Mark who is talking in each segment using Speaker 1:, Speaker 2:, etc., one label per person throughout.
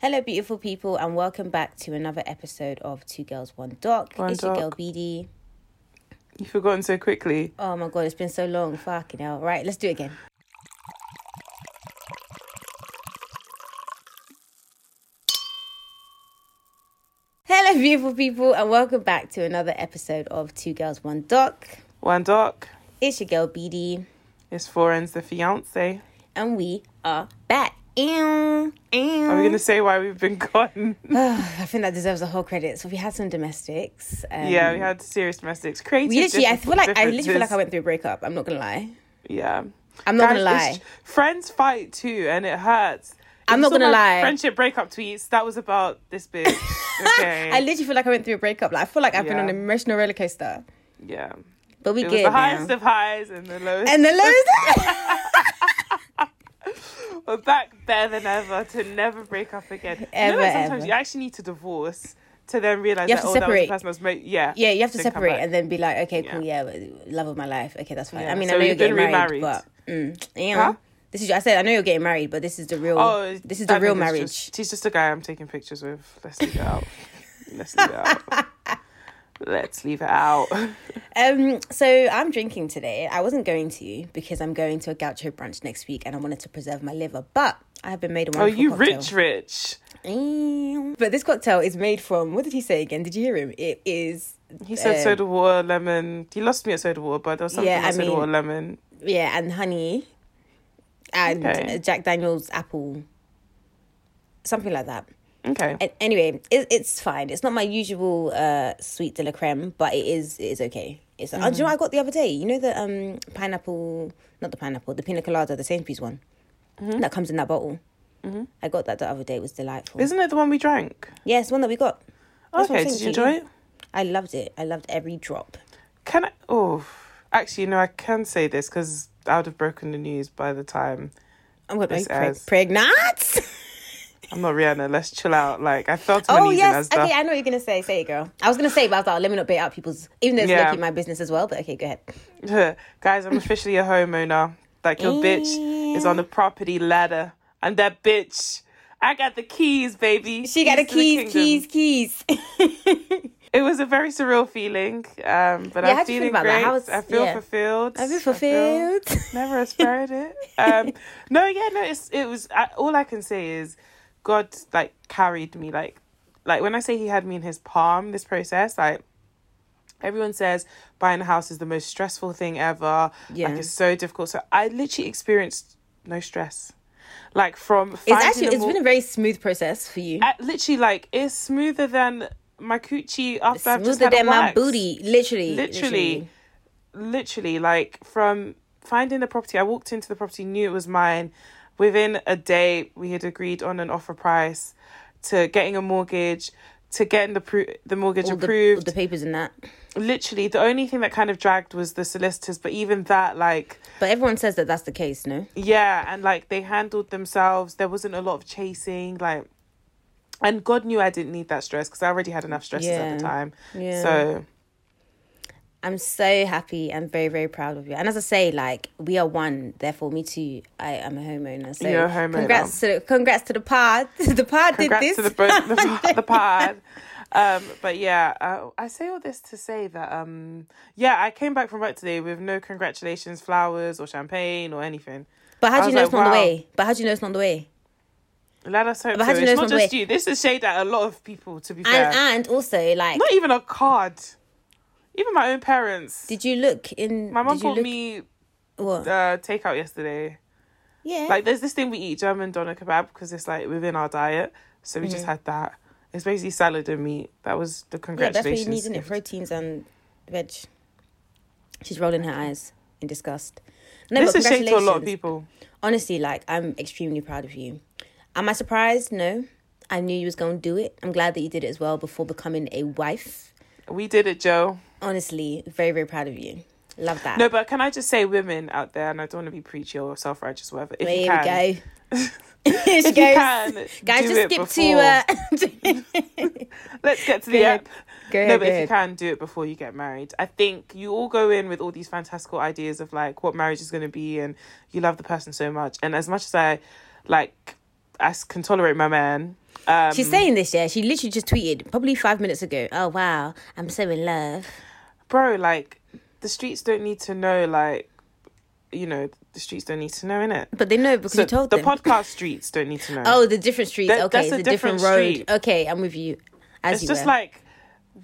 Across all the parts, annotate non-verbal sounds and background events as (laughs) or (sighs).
Speaker 1: Hello, beautiful people, and welcome back to another episode of Two Girls One Doc.
Speaker 2: One
Speaker 1: it's your girl
Speaker 2: Doc.
Speaker 1: BD.
Speaker 2: You've forgotten so quickly.
Speaker 1: Oh my god, it's been so long. Fucking hell. Right, let's do it again. Hello, beautiful people, and welcome back to another episode of Two Girls One Doc.
Speaker 2: One doc.
Speaker 1: It's your girl BD,
Speaker 2: It's Foreign's the fiance.
Speaker 1: and we are back. Ew, ew.
Speaker 2: Are we going to say why we've been (laughs) gone? (sighs)
Speaker 1: I think that deserves a whole credit. So we had some domestics. Um,
Speaker 2: yeah, we had serious domestics. Creative.
Speaker 1: We literally, I feel like I literally feel like I went through a breakup. I'm not gonna lie.
Speaker 2: Yeah.
Speaker 1: I'm not gonna lie.
Speaker 2: Friends fight too, and it hurts.
Speaker 1: I'm not gonna lie.
Speaker 2: Friendship breakup tweets. That was about this (laughs) big. Okay.
Speaker 1: I literally feel like I went through a breakup. Like I feel like I've been on an emotional roller coaster.
Speaker 2: yeah.
Speaker 1: But we
Speaker 2: It
Speaker 1: good
Speaker 2: the
Speaker 1: now.
Speaker 2: highest of highs and the lowest.
Speaker 1: and the lows. (laughs)
Speaker 2: We're back better than ever to never break up again. you know, like sometimes
Speaker 1: ever.
Speaker 2: you actually need to divorce to then realize
Speaker 1: You
Speaker 2: that
Speaker 1: have
Speaker 2: oh,
Speaker 1: to
Speaker 2: that was the person I was mo- yeah.
Speaker 1: yeah, you have to
Speaker 2: then
Speaker 1: separate and then be like, okay, cool, yeah, love of my life. Okay, that's fine.
Speaker 2: Yeah.
Speaker 1: I mean,
Speaker 2: So
Speaker 1: I know you're getting married, but mm, know,
Speaker 2: Huh?
Speaker 1: this is. I said I know you're getting married, but this is the real.
Speaker 2: Oh,
Speaker 1: this is the real marriage.
Speaker 2: Just, he's just a guy I'm taking pictures with. Let's leave it out. Let's leave it out. (laughs) Let's leave it out. (laughs)
Speaker 1: Um, so I'm drinking today. I wasn't going to because I'm going to a gaucho brunch next week, and I wanted to preserve my liver. But I have been made a
Speaker 2: Oh,
Speaker 1: wonderful
Speaker 2: you
Speaker 1: cocktail.
Speaker 2: rich, rich.
Speaker 1: Mm. But this cocktail is made from what did he say again? Did you hear him? It is
Speaker 2: He said
Speaker 1: Um,
Speaker 2: soda water, lemon. He lost me at soda water, but there was something
Speaker 1: Yeah, I
Speaker 2: soda
Speaker 1: mean-
Speaker 2: water, lemon.
Speaker 1: yeah, and honey, and
Speaker 2: Okay.
Speaker 1: Jack Daniel's apple, something like that.
Speaker 2: Okay.
Speaker 1: Anyway, it, it's fine. It's not my usual uh, sweet de la creme, but it is it is okay. It's oh, do you know what I got the other day? You know the um pineapple, not the pineapple, the pina colada, the Sainsbury's one that comes in that bottle. I got that the other day. It was delightful.
Speaker 2: Isn't it the one we drank?
Speaker 1: yeah, one that we got. That's
Speaker 2: okay, did you enjoy it?
Speaker 1: I loved it. I loved every drop.
Speaker 2: Can I? Oh, actually, no, I can say this because I would have broken the news by the time.
Speaker 1: I'm gonna be
Speaker 2: This
Speaker 1: preg- pregnant. (laughs)
Speaker 2: I'm not Rihanna. Let's chill out. Like I felt
Speaker 1: Oh yes,
Speaker 2: and stuff.
Speaker 1: okay. I know what you're gonna say. Say it, girl. I was gonna say, but I was like, let me not bait out people's. Even though it's
Speaker 2: Yeah.
Speaker 1: my business as well. But okay, go ahead. (laughs)
Speaker 2: Guys, I'm officially a homeowner. Like your bitch is on the property ladder. I'm that bitch. I got the keys, baby.
Speaker 1: She got the keys,
Speaker 2: kingdom.
Speaker 1: keys, keys. (laughs)
Speaker 2: It was a very surreal feeling, um, but
Speaker 1: Yeah,
Speaker 2: I'm
Speaker 1: how'd feel
Speaker 2: feeling great.
Speaker 1: Was-
Speaker 2: I feel
Speaker 1: yeah.
Speaker 2: fulfilled. I feel-
Speaker 1: fulfilled.
Speaker 2: never aspired it. Um, (laughs) no, yeah, no. It's, it was I, all I can say is God like carried me. Like, like when I say He had me in His palm, this process, like everyone says buying a house is the most stressful thing ever.
Speaker 1: Yeah.
Speaker 2: Like it's so difficult. So I literally experienced no stress. Like from
Speaker 1: It's actually it's
Speaker 2: mor-
Speaker 1: been a very smooth process for you.
Speaker 2: uh, literally like it's smoother than my coochie after I've just
Speaker 1: Smoother
Speaker 2: had
Speaker 1: than my booty, literally,
Speaker 2: Literally, literally, like from finding the property, I walked into the property, knew it was mine. Within a day, we had agreed on an offer price, to getting a mortgage, to getting the pro- the mortgage
Speaker 1: All the, all
Speaker 2: approved.
Speaker 1: the papers and that.
Speaker 2: Literally, the only thing that kind of dragged was the solicitors, but even that, like,
Speaker 1: But everyone says that that's the case, no?
Speaker 2: yeah, and like they handled themselves. There wasn't a lot of chasing, like, and God knew I didn't need that stress because I already had enough stresses at the time.
Speaker 1: Yeah.
Speaker 2: So
Speaker 1: I'm so happy and very, very proud of you. And as I say, like we are one. Therefore, me too. I am a homeowner. So
Speaker 2: You're a homeowner.
Speaker 1: congrats to the, congrats to the pod. (laughs) the pod
Speaker 2: congrats
Speaker 1: did this.
Speaker 2: to the (laughs) the, the pod. Um, but yeah, uh, I say all this to say that um, yeah, I came back from work today with no congratulations, flowers or champagne or anything.
Speaker 1: but how do you know
Speaker 2: like,
Speaker 1: it's not the way? But how do you know it's not the way?
Speaker 2: Let us hope
Speaker 1: But
Speaker 2: so.
Speaker 1: how do you
Speaker 2: It's
Speaker 1: know
Speaker 2: not
Speaker 1: it's not
Speaker 2: just
Speaker 1: the way?
Speaker 2: you. This is shade at a lot of people. To be fair,
Speaker 1: And and also like,
Speaker 2: not even a card. Even my own parents.
Speaker 1: did you look in?
Speaker 2: my
Speaker 1: mom
Speaker 2: bought
Speaker 1: look,
Speaker 2: me
Speaker 1: what?
Speaker 2: uh, takeout yesterday.
Speaker 1: yeah.
Speaker 2: Like, there's this thing we eat, German doner kebab, because it's like within our diet. So we just had that. It's basically salad and meat. That was the
Speaker 1: Mm-hmm. yeah, that's what
Speaker 2: congratulations.
Speaker 1: you need, isn't it? Proteins and veg. She's rolling her eyes in disgust. No,
Speaker 2: this is shade to a lot of people.
Speaker 1: honestly, like I'm extremely proud of you. Am I surprised? No. I knew you was going to do it. I'm glad that you did it as well before becoming a wife.
Speaker 2: We did it, Joe.
Speaker 1: Honestly, very very proud of you. Love that.
Speaker 2: No, but can I just say, women out there, and I don't want to be preachy or self righteous, whatever. If
Speaker 1: Here
Speaker 2: you can,
Speaker 1: go. (laughs) (laughs)
Speaker 2: If you can,
Speaker 1: Guys, just skip
Speaker 2: before.
Speaker 1: to uh (laughs)
Speaker 2: Let's get to
Speaker 1: Go
Speaker 2: the
Speaker 1: ahead.
Speaker 2: app.
Speaker 1: Go ahead,
Speaker 2: no, but if you can, do it before you get married. I think you all go in with all these fantastical ideas of like what marriage is going to be, and you love the person so much. And as much as I, like, I can tolerate my man, Um,
Speaker 1: She's saying this, yeah. She literally just tweeted probably five minutes ago. Oh wow, I'm so in love.
Speaker 2: Bro, like the streets don't need to know. Like, you know, the streets don't need to know in it.
Speaker 1: But they know because
Speaker 2: So
Speaker 1: you told
Speaker 2: the
Speaker 1: them.
Speaker 2: The podcast streets don't need to know.
Speaker 1: oh, the different streets. Okay,
Speaker 2: that's
Speaker 1: it's
Speaker 2: a
Speaker 1: different,
Speaker 2: different
Speaker 1: road.
Speaker 2: street.
Speaker 1: Okay, I'm with you. As
Speaker 2: it's
Speaker 1: you
Speaker 2: just
Speaker 1: were.
Speaker 2: like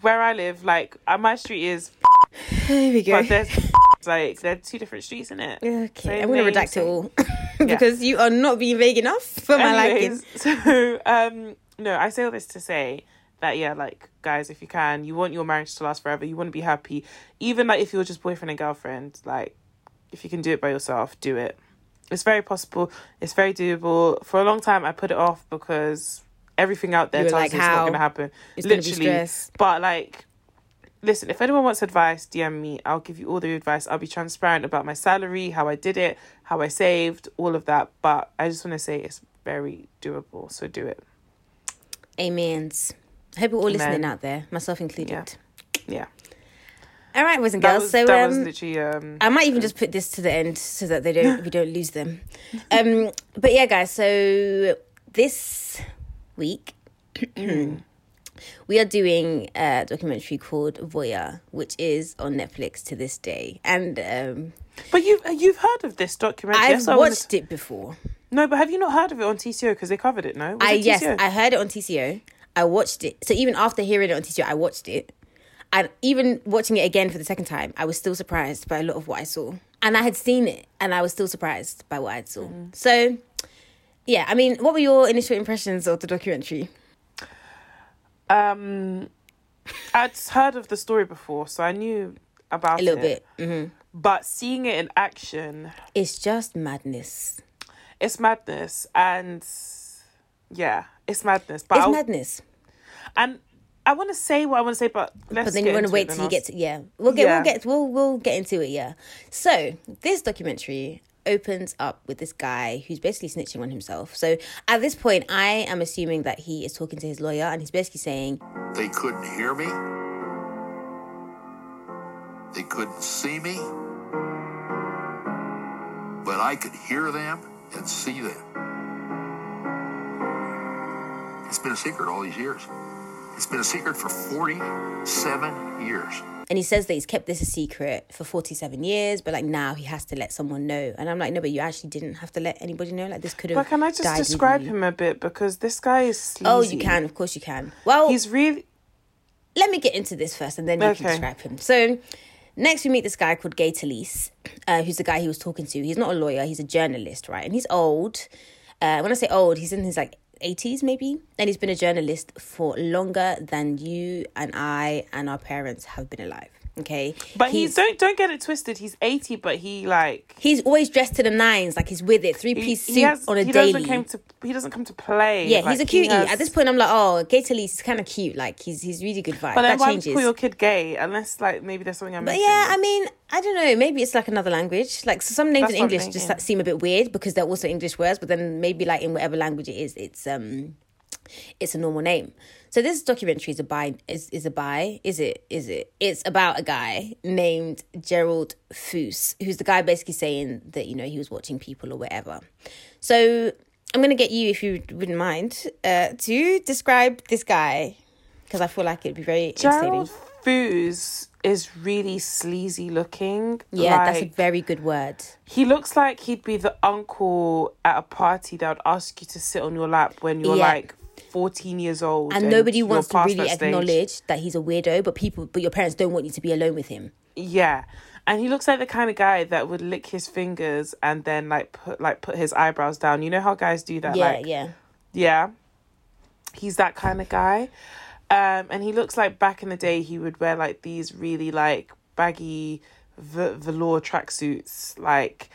Speaker 2: where I live. Like uh, my street is, (sighs)
Speaker 1: Here we go.
Speaker 2: but there's (laughs) like there are two different streets in it.
Speaker 1: Okay, I'm gonna redact it all (laughs) because you are not being vague enough for my liking. (laughs)
Speaker 2: So um, no, I say all this to say that yeah, like guys, if you can, you want your marriage to last forever. You want to be happy, even like if you're just boyfriend and girlfriend. Like, if you can do it by yourself, do it. It's very possible. It's very doable. For a long time, I put it off because everything out there tells
Speaker 1: like,
Speaker 2: us it's not going to happen.
Speaker 1: It's gonna
Speaker 2: Literally,
Speaker 1: stress.
Speaker 2: but like. Listen, if anyone wants advice, DM me. I'll give you all the advice. I'll be transparent about my salary, how I did it, how I saved, all of that. But I just want to say it's very doable. So do it.
Speaker 1: Amens. I hope you're all listening out there, myself included.
Speaker 2: Yeah.
Speaker 1: All right, boys and
Speaker 2: That
Speaker 1: girls.
Speaker 2: was,
Speaker 1: so
Speaker 2: that
Speaker 1: um,
Speaker 2: was literally um
Speaker 1: I might even just put this to the end so that they don't we don't lose them. (laughs) Um, but yeah, guys. So this week (clears throat) we are doing a documentary called Voyeur, which is on Netflix to this day, and um,
Speaker 2: But you've you've heard of this documentary?
Speaker 1: I've
Speaker 2: That's what I wanted
Speaker 1: watched it before.
Speaker 2: No, but have you not heard of it on TCO because they covered it? No, Was
Speaker 1: I
Speaker 2: it
Speaker 1: yes? I heard it on TCO. I watched it. So even after hearing it on TCO, I watched it. And even watching it again for the second time, I was still surprised by a lot of what I saw. And I had seen it, and I was still surprised by what I saw.
Speaker 2: Mm-hmm.
Speaker 1: So, yeah, I mean, what were your initial impressions of the documentary?
Speaker 2: um, I'd heard of the story before, so I knew about it.
Speaker 1: A little
Speaker 2: it.
Speaker 1: bit. hmm
Speaker 2: But seeing it in action,
Speaker 1: It's just madness.
Speaker 2: it's madness, and yeah, it's madness. But
Speaker 1: It's
Speaker 2: I'll-
Speaker 1: madness.
Speaker 2: and I want to say what I want to say, but let's
Speaker 1: but then you want to wait
Speaker 2: it,
Speaker 1: till you
Speaker 2: I'll
Speaker 1: get to yeah. We'll get
Speaker 2: Yeah.
Speaker 1: we'll get we'll we'll get into it. Yeah. So this documentary opens up with this guy who's basically snitching on himself. So at this point, I am assuming that he is talking to his lawyer and he's basically saying,
Speaker 3: They couldn't hear me. They couldn't see me. But I could hear them and see them. It's been a secret all these years. It's been a secret for 47 years.
Speaker 1: and he says that he's kept this a secret for forty seven years, but like now he has to let someone know. And I'm like, no, but you actually didn't have to let anybody know. Like this could have.
Speaker 2: But can I just describe him a bit because this guy is sleazy.
Speaker 1: Oh, you can. Of course, you can. Well,
Speaker 2: He's really
Speaker 1: let me get into this first and then you can describe him. So, next we meet this guy called Gay Talese, uh, who's the guy he was talking to. He's not a lawyer, he's a journalist, right? And he's old. Uh, when I say old, he's in his like 80s maybe. And he's been a journalist for longer than you and I and our parents have been alive. Okay.
Speaker 2: But he's, don't don't get it twisted. He's eighty, but he like
Speaker 1: He's always dressed to the nines, like he's with it, three piece suit
Speaker 2: has
Speaker 1: on a
Speaker 2: he
Speaker 1: daily.
Speaker 2: doesn't come to he doesn't come to play.
Speaker 1: yeah,
Speaker 2: Like,
Speaker 1: he's a cutie.
Speaker 2: has-
Speaker 1: At this point, I'm like, oh, is kind of cute. Like he's he's really good vibe.
Speaker 2: But then
Speaker 1: that
Speaker 2: why
Speaker 1: changes.
Speaker 2: you call your kid gay unless like maybe there's something I'm
Speaker 1: But
Speaker 2: missing?
Speaker 1: yeah, I mean, I don't know. Maybe it's like another language. Like so some names
Speaker 2: That's
Speaker 1: in English just seem a bit weird because they're also English words. But then maybe like in whatever language it is, it's um, it's a normal name. So this documentary is a buy is is a buy is it is it it's about a guy named Gerald Foos who's the guy basically saying that you know he was watching people or whatever. So I'm gonna get you if you wouldn't mind uh, to describe this guy because I feel like it'd be very
Speaker 2: Gerald
Speaker 1: entertaining.
Speaker 2: Foos is really sleazy looking.
Speaker 1: Yeah, that's a very good word.
Speaker 2: he looks like he'd be the uncle at a party that would ask you to sit on your lap when you're
Speaker 1: Yeah.
Speaker 2: like 14 years old.
Speaker 1: and nobody wants to really
Speaker 2: that stage.
Speaker 1: acknowledge that he's a weirdo but people but your parents don't want you to be alone with him
Speaker 2: Yeah. And he looks like the kind of guy that would lick his fingers and then like put like put his eyebrows down. You know how guys do that?
Speaker 1: yeah
Speaker 2: like
Speaker 1: yeah
Speaker 2: Yeah. He's that kind of guy. Um, and he looks like back in the day he would wear like these really like baggy v- velour tracksuits, like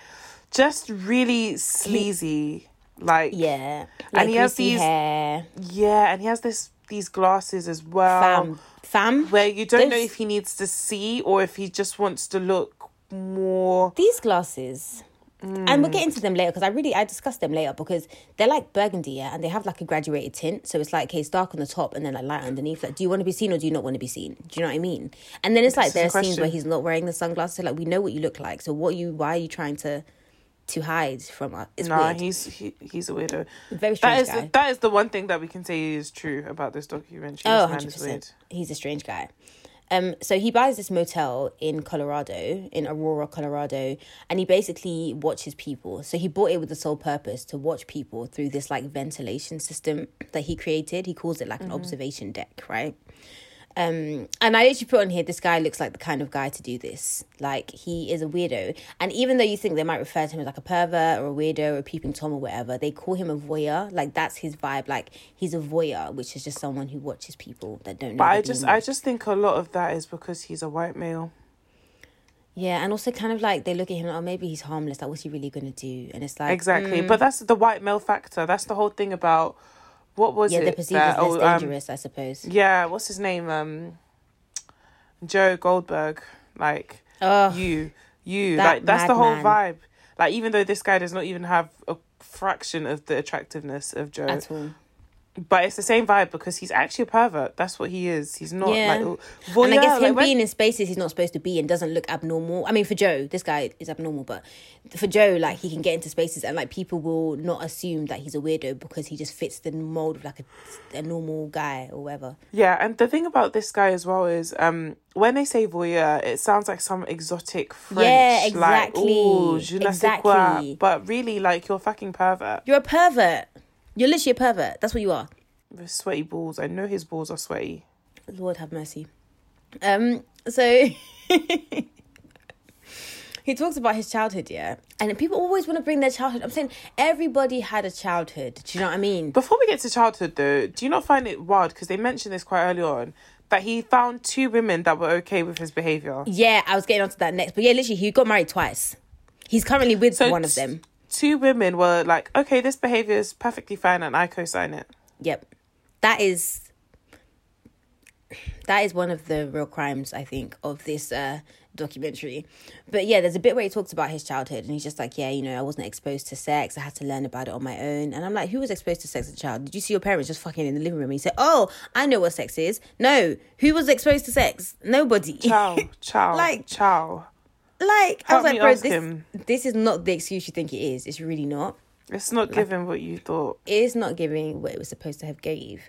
Speaker 2: just really sleazy. Like
Speaker 1: yeah. like
Speaker 2: And he has these-
Speaker 1: hair.
Speaker 2: Yeah, and he has this these glasses as well,
Speaker 1: fam. Fam?
Speaker 2: Where you don't know if he needs to see or if he just wants to look more.
Speaker 1: these glasses. And we'll get
Speaker 2: Mm.
Speaker 1: into them later because I really I discussed them later because they're like burgundy yeah and they have like a graduated tint. So it's like okay it's dark on the top and then like light underneath. Like do you want to be seen or do you not want to be seen? Do you know what I mean? And then it's like there are scenes where he's not wearing the sunglasses. So like we know what you look like. So what you why are you trying to to hide from us. It's
Speaker 2: Nah,
Speaker 1: weird.
Speaker 2: he's he, he's a weirdo.
Speaker 1: Very strange
Speaker 2: is
Speaker 1: guy.
Speaker 2: that is the one thing that we can say is true about this documentary.
Speaker 1: Oh,
Speaker 2: this man is
Speaker 1: 100%.
Speaker 2: weird.
Speaker 1: He's a strange guy. Um, so he buys this motel in Colorado, in Aurora, Colorado, and he basically watches people. So he bought it with the sole purpose to watch people through this like ventilation system that he created. He calls it like an observation deck, right? Um, and I actually put on here, this guy looks like the kind of guy to do this. Like he is a weirdo, and even though you think they might refer to him as like a pervert or a weirdo or a peeping tom or whatever, they call him a voyeur. Like that's his vibe. Like he's a voyeur, which is just someone who watches people that don't know.
Speaker 2: But I just I just think a lot of that is because he's a white male.
Speaker 1: yeah, and also kind of like they look at him, like, oh, maybe he's harmless. Like, what's he really gonna do? And it's like
Speaker 2: Exactly.
Speaker 1: mm,
Speaker 2: But that's the white male factor. That's the whole thing about what was
Speaker 1: yeah,
Speaker 2: it?
Speaker 1: they're perceived
Speaker 2: that-
Speaker 1: as less
Speaker 2: oh, um,
Speaker 1: dangerous, I suppose.
Speaker 2: yeah, what's his name? Um Joe Goldberg. Like
Speaker 1: Oh,
Speaker 2: you you
Speaker 1: that
Speaker 2: like that's the whole
Speaker 1: madman.
Speaker 2: vibe. Like even though this guy does not even have a fraction of the attractiveness of Joe.
Speaker 1: at all.
Speaker 2: But it's the same vibe because he's actually a pervert. That's what he is. He's not
Speaker 1: Yeah.
Speaker 2: like voyeur.
Speaker 1: and I guess him
Speaker 2: like, when-
Speaker 1: being in spaces he's not supposed to be and doesn't look abnormal. I mean, for Joe, this guy is abnormal, but for Joe, like he can get into spaces and like people will not assume that he's a weirdo because he just fits the mold of like a, a normal guy or whatever.
Speaker 2: Yeah, and the thing about this guy as well is um when they say voyeur, it sounds like some exotic French
Speaker 1: Yeah,
Speaker 2: like
Speaker 1: exactly.
Speaker 2: ooh, je ne sais quoi.
Speaker 1: Exactly.
Speaker 2: But really like you're a fucking pervert
Speaker 1: You're a pervert. You're literally a pervert. That's what you are.
Speaker 2: with sweaty balls. I know his balls are sweaty.
Speaker 1: Lord have mercy. Um, so (laughs) he talks about his childhood, yeah, and people always want to bring their childhood. I'm saying everybody had a childhood. Do you know what I mean?
Speaker 2: Before we get to childhood though, do you not find it wild because they mentioned this quite early on that he found two women that were okay with his behavior.
Speaker 1: Yeah, I was getting onto that next, but yeah, literally, he got married twice. He's currently with
Speaker 2: So
Speaker 1: one of them.
Speaker 2: Two women were like, okay, this behavior is perfectly fine, and I co-sign it.
Speaker 1: Yep, that is that is one of the real crimes I think of this uh documentary. But yeah, there's a bit where he talks about his childhood and he's just like, yeah, you know, I wasn't exposed to sex. I had to learn about it on my own. And I'm like, who was exposed to sex as a child? Did you see your parents just fucking in the living room? And he said, oh, I know what sex is. No, who was exposed to sex? Nobody.
Speaker 2: Ciao, (laughs) ciao,
Speaker 1: Like-
Speaker 2: ciao.
Speaker 1: Like I was like, bro, this
Speaker 2: him.
Speaker 1: this is not the excuse you think it is. It's really not.
Speaker 2: It's not giving what you thought.
Speaker 1: It is not giving what it was supposed to have gave.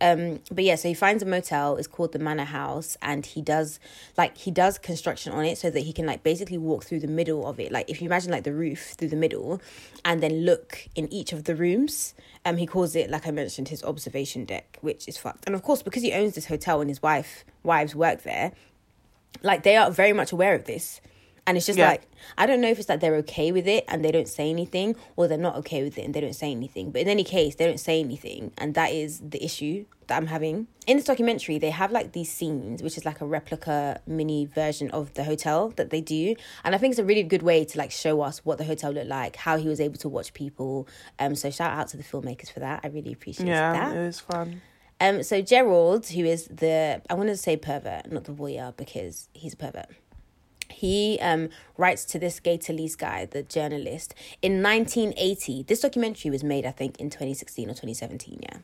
Speaker 1: Um, but yeah, so he finds a motel. It's called the Manor House, and he does like he does construction on it so that he can like basically walk through the middle of it. Like if you imagine like the roof through the middle, and then look in each of the rooms. Um, he calls it like I mentioned his observation deck, which is fucked. And of course, because he owns this hotel and his wife wives work there, like they are very much aware of this. And it's just
Speaker 2: Yeah.
Speaker 1: like I don't know if it's like they're okay with it and they don't say anything, or they're not okay with it and they don't say anything. But in any case, they don't say anything, and that is the issue that I'm having. In this documentary, they have like these scenes, which is like a replica mini version of the hotel that they do, and I think it's a really good way to like show us what the hotel looked like, how he was able to watch people. Um, so shout out to the filmmakers for that. I really appreciate
Speaker 2: Yeah,
Speaker 1: that.
Speaker 2: it was fun.
Speaker 1: Um, so Gerald, who is the I want to say pervert, not the voyeur, because he's a pervert. He um writes to this gay Talese guy, the journalist, in 1980. This documentary was made, I think, in 2016 or 2017. Yeah,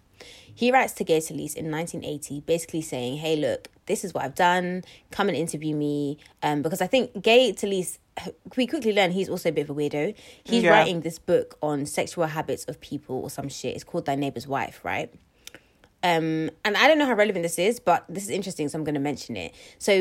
Speaker 1: he writes to Gay Talese in 1980, basically saying, "Hey, look, this is what I've done. Come and interview me." Um, because I think Gay Talese, we quickly learn he's also a bit of a weirdo. He's
Speaker 2: Yeah.
Speaker 1: writing this book on sexual habits of people or some shit. It's called Thy Neighbor's Wife, right? um and i don't know how relevant this is but this is interesting so i'm going to mention it so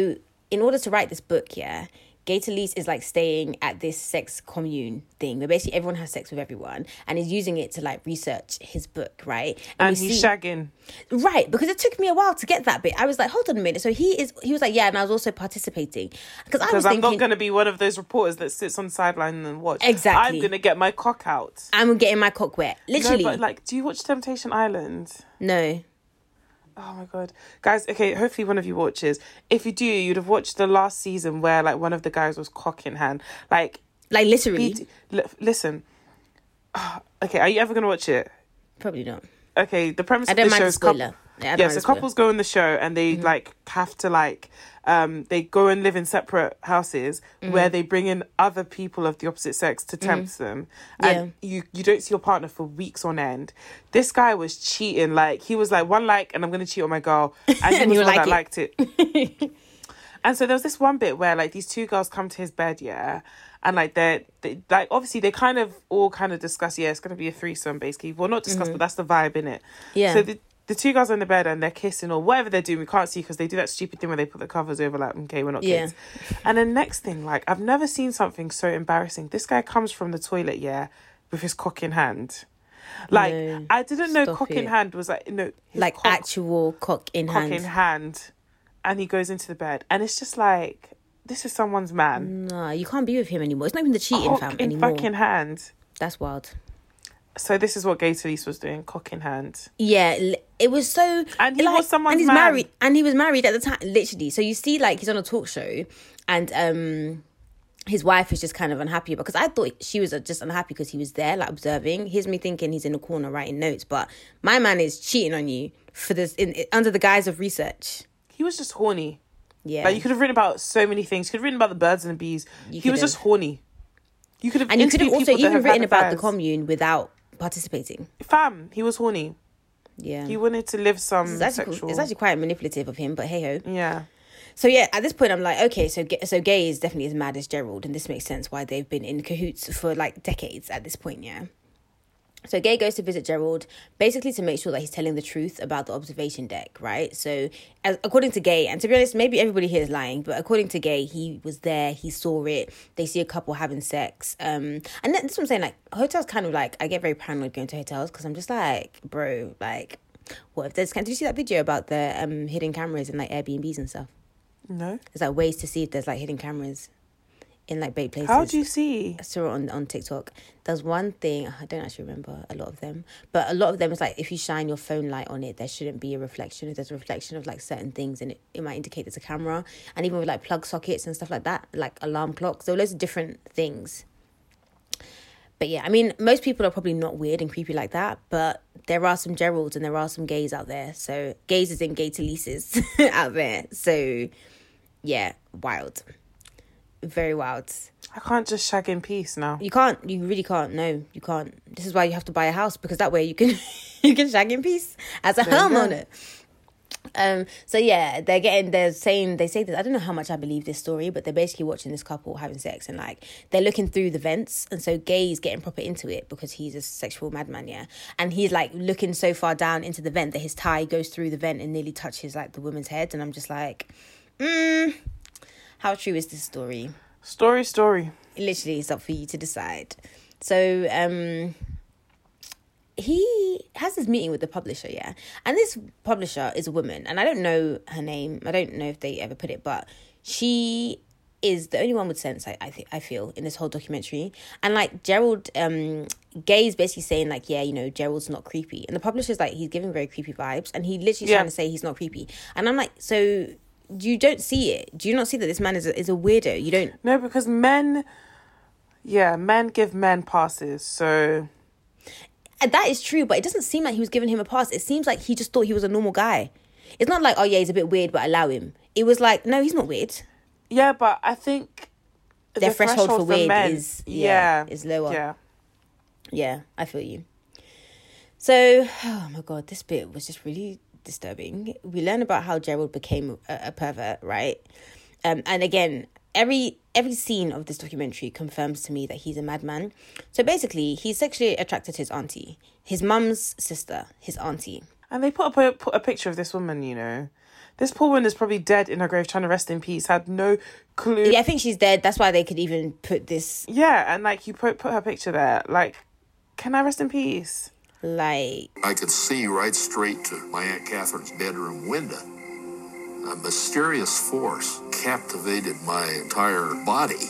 Speaker 1: in order to write this book yeah Gay Talese is like staying at this sex commune thing where basically everyone has sex with everyone and is using it to like research his book, right?
Speaker 2: And
Speaker 1: we
Speaker 2: he's
Speaker 1: see-
Speaker 2: shagging.
Speaker 1: Right, because it took me a while to get that bit. I was like, hold on a minute. So he is he was like, Yeah, and I was also participating. Because I was
Speaker 2: I'm
Speaker 1: thinking
Speaker 2: not going to be one of those reporters that sits on the sideline and watch.
Speaker 1: Exactly.
Speaker 2: I'm going to get my cock out.
Speaker 1: I'm getting my cock wet. Literally.
Speaker 2: No, but like, do you watch Temptation Island?
Speaker 1: no.
Speaker 2: Oh my god, guys! Okay, hopefully one of you watches. If you do, you'd have watched the last season where like one of the guys was cock in hand. Like,
Speaker 1: Like literally.
Speaker 2: li- listen. (sighs) Okay, are you ever gonna watch it?
Speaker 1: Probably not.
Speaker 2: Okay, the premise
Speaker 1: I
Speaker 2: of
Speaker 1: don't
Speaker 2: the
Speaker 1: mind
Speaker 2: show couple.
Speaker 1: Yeah,
Speaker 2: Yeah, so.
Speaker 1: Mm-hmm.
Speaker 2: couples go on the show and they like have to like um they go and live in separate houses
Speaker 1: Mm-hmm.
Speaker 2: where they bring in other people of the opposite sex to tempt them and you you don't see your partner for weeks on end this guy was cheating like he was like one like and i'm gonna cheat on my girl and (laughs) he
Speaker 1: And
Speaker 2: was one
Speaker 1: like
Speaker 2: that liked it and so there was this one bit where like these two girls come to his bed yeah and like they're they, like obviously they kind of all kind of discuss. Yeah, it's gonna be a threesome basically. Well, not discuss, but that's the vibe in it.
Speaker 1: Mm-hmm. Yeah.
Speaker 2: So the the two girls are in the bed and they're kissing or whatever they're doing. We can't see because they do that stupid thing where they put the covers over. Like, okay, we're not
Speaker 1: Yeah.
Speaker 2: kids. And then next thing, like I've never seen something so embarrassing. This guy comes from the toilet, yeah, with his cock in hand. Like
Speaker 1: No,
Speaker 2: I didn't know cock in hand was like no
Speaker 1: like
Speaker 2: cock,
Speaker 1: actual cock in
Speaker 2: cock
Speaker 1: hand.
Speaker 2: in hand, and he goes into the bed, and it's just like this is someone's man.
Speaker 1: Nah, you can't be with him anymore. It's not even the cheating
Speaker 2: Cock
Speaker 1: fam
Speaker 2: in
Speaker 1: anymore.
Speaker 2: fucking hand.
Speaker 1: That's wild.
Speaker 2: So this is what Gay Talese was doing, cock in hand.
Speaker 1: Yeah, it was so.
Speaker 2: And he was someone's
Speaker 1: and he's
Speaker 2: man.
Speaker 1: married, and he was married at the time, literally. So you see, like he's on a talk show, and um, his wife is just kind of unhappy because I thought she was just unhappy because he was there, like observing. Here's me thinking he's in a corner writing notes, but my man is cheating on you for this in, under the guise of research.
Speaker 2: He was just horny.
Speaker 1: Yeah,
Speaker 2: Like you could have written about so many things. You could have written about the birds and the bees.
Speaker 1: You
Speaker 2: he was just horny. You could have
Speaker 1: and you could have also even written about the commune without participating.
Speaker 2: Fam, he was horny.
Speaker 1: Yeah,
Speaker 2: He wanted to live some
Speaker 1: it's actually,
Speaker 2: sexual.
Speaker 1: it's actually quite manipulative of him, but hey ho.
Speaker 2: yeah.
Speaker 1: So yeah, at this point, I'm like, okay, so so Gay is definitely as mad as Gerald, and this makes sense why they've been in cahoots for like decades at this point. Yeah. So Gay goes to visit Gerald basically to make sure that he's telling the truth about the observation deck, right? So, as, according to Gay, and to be honest, maybe everybody here is lying, but according to Gay, he was there, he saw it. They see a couple having sex, um, and that's what I'm saying. Like hotels, kind of like I get very paranoid going to hotels because I'm just like, bro, like, what if there's? Can did you see that video about the um hidden cameras in like Airbnbs and stuff?
Speaker 2: No.
Speaker 1: There's like ways to see if there's like hidden cameras in like bait places.
Speaker 2: How do you see?
Speaker 1: I saw it on on TikTok. There's one thing I don't actually remember a lot of them, but a lot of them is like if you shine your phone light on it, there shouldn't be a reflection. If there's a reflection of like certain things, and it, it might indicate there's a camera. And even with like plug sockets and stuff like that, like alarm clocks, there are loads of different things. But yeah, I mean, most people are probably not weird and creepy like that, but there are some Geralds and there are some gays out there. So gays is in gay to (laughs) out there. So yeah, wild, very wild.
Speaker 2: I can't just shag in peace now.
Speaker 1: You can't. You really can't. No, you can't. This is why you have to buy a house because that way you can (laughs) you can shag in peace as a
Speaker 2: There
Speaker 1: homeowner. Um. So yeah, they're getting. They're saying. They say this. I don't know how much I believe this story, but they're basically watching this couple having sex and like they're looking through the vents, and so Gay's getting proper into it because he's a sexual madman, yeah. And he's like looking so far down into the vent that his tie goes through the vent and nearly touches like the woman's head, and I'm just like, mm, how true is this story?
Speaker 2: Story, story.
Speaker 1: literally it's up for you to decide so um he has this meeting with the publisher yeah and this publisher is a woman and i don't know her name i don't know if they ever put it but she is the only one with sense i i, think I feel in this whole documentary and like gerald um gay is basically saying like yeah you know gerald's not creepy and the publisher's like he's giving very creepy vibes and he literally
Speaker 2: Yeah.
Speaker 1: trying to say he's not creepy and i'm like so you don't see it do you not see that this man is a, is a weirdo you don't
Speaker 2: No, because men, yeah, men give men passes. So
Speaker 1: And that is true, but it doesn't seem like he was giving him a pass. It seems like he just thought he was a normal guy. It's not like, oh yeah, he's a bit weird, but allow him. It was like, no, he's not weird.
Speaker 2: yeah, but I think
Speaker 1: Their
Speaker 2: the
Speaker 1: threshold for weird
Speaker 2: men-
Speaker 1: is- yeah,
Speaker 2: yeah,
Speaker 1: is lower.
Speaker 2: Yeah,
Speaker 1: Yeah, I feel you. So, (sighs) oh my god, this bit was just really disturbing. We learn about how Gerald became a, a pervert, right? Um, and again, every every scene of this documentary confirms to me that he's a madman. So basically, he's sexually attracted to his auntie, his mum's sister, his auntie.
Speaker 2: and they put up a, put a picture of this woman. You know, this poor woman is probably dead in her grave, trying to rest in peace. Had no clue.
Speaker 1: Yeah, I think she's dead. That's why they could even put this
Speaker 2: Yeah, and like you put put her picture there. Like, can I rest in peace?
Speaker 1: Like
Speaker 3: I could see right straight to my Aunt Catherine's bedroom window. A mysterious force captivated my entire body.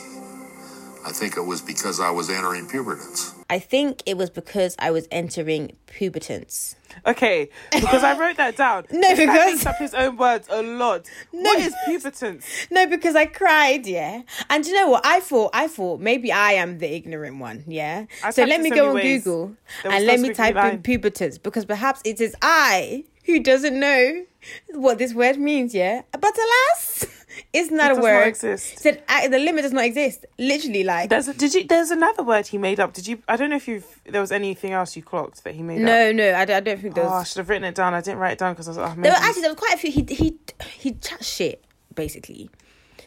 Speaker 3: I think it was because I was entering pubertance.
Speaker 1: I think it was because I was entering pubertance.
Speaker 2: Okay, because I wrote that down. (laughs)
Speaker 1: No,
Speaker 2: This guy
Speaker 1: because-
Speaker 2: makes up his own words a lot. (laughs) what is pubertance?
Speaker 1: No, because I cried, yeah. And you know what? I thought I thought maybe I am the ignorant one, yeah.
Speaker 2: I
Speaker 1: so let me go on
Speaker 2: ways.
Speaker 1: Google and let me
Speaker 2: squiggly
Speaker 1: type in
Speaker 2: line.
Speaker 1: pubertance because perhaps it is I who doesn't know what this word means, yeah. But alas, it's not
Speaker 2: It
Speaker 1: a
Speaker 2: does not
Speaker 1: word.
Speaker 2: exist.
Speaker 1: Said the limit does not exist. Literally, like
Speaker 2: There's a, did you? There's another word he made up. Did you? I don't know if you. There was anything else you clocked that he made up.
Speaker 1: no, no, I don't, I don't think there
Speaker 2: Oh, I should have written it down. I didn't write it down because I was oh.
Speaker 1: There were actually there was quite a few. He he he chat shit basically.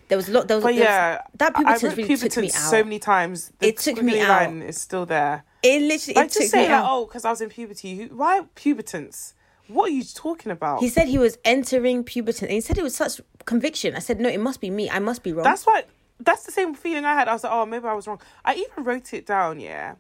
Speaker 1: There was a lot. There was,
Speaker 2: But
Speaker 1: there was-
Speaker 2: yeah,
Speaker 1: that
Speaker 2: I
Speaker 1: pubitins
Speaker 2: wrote
Speaker 1: really took me out.
Speaker 2: so many times. The
Speaker 1: It took me out.
Speaker 2: line is still there.
Speaker 1: it literally
Speaker 2: Like
Speaker 1: it
Speaker 2: just say
Speaker 1: me
Speaker 2: like,
Speaker 1: out.
Speaker 2: oh, because I was in puberty. Who- Why pubitins? What are you talking about?
Speaker 1: He said he was entering puberty, and he said it was such conviction. I said, no, it must be me. I must be wrong.
Speaker 2: That's what. That's the same feeling I had. I was like, oh, maybe I was wrong. I even wrote it down, yeah.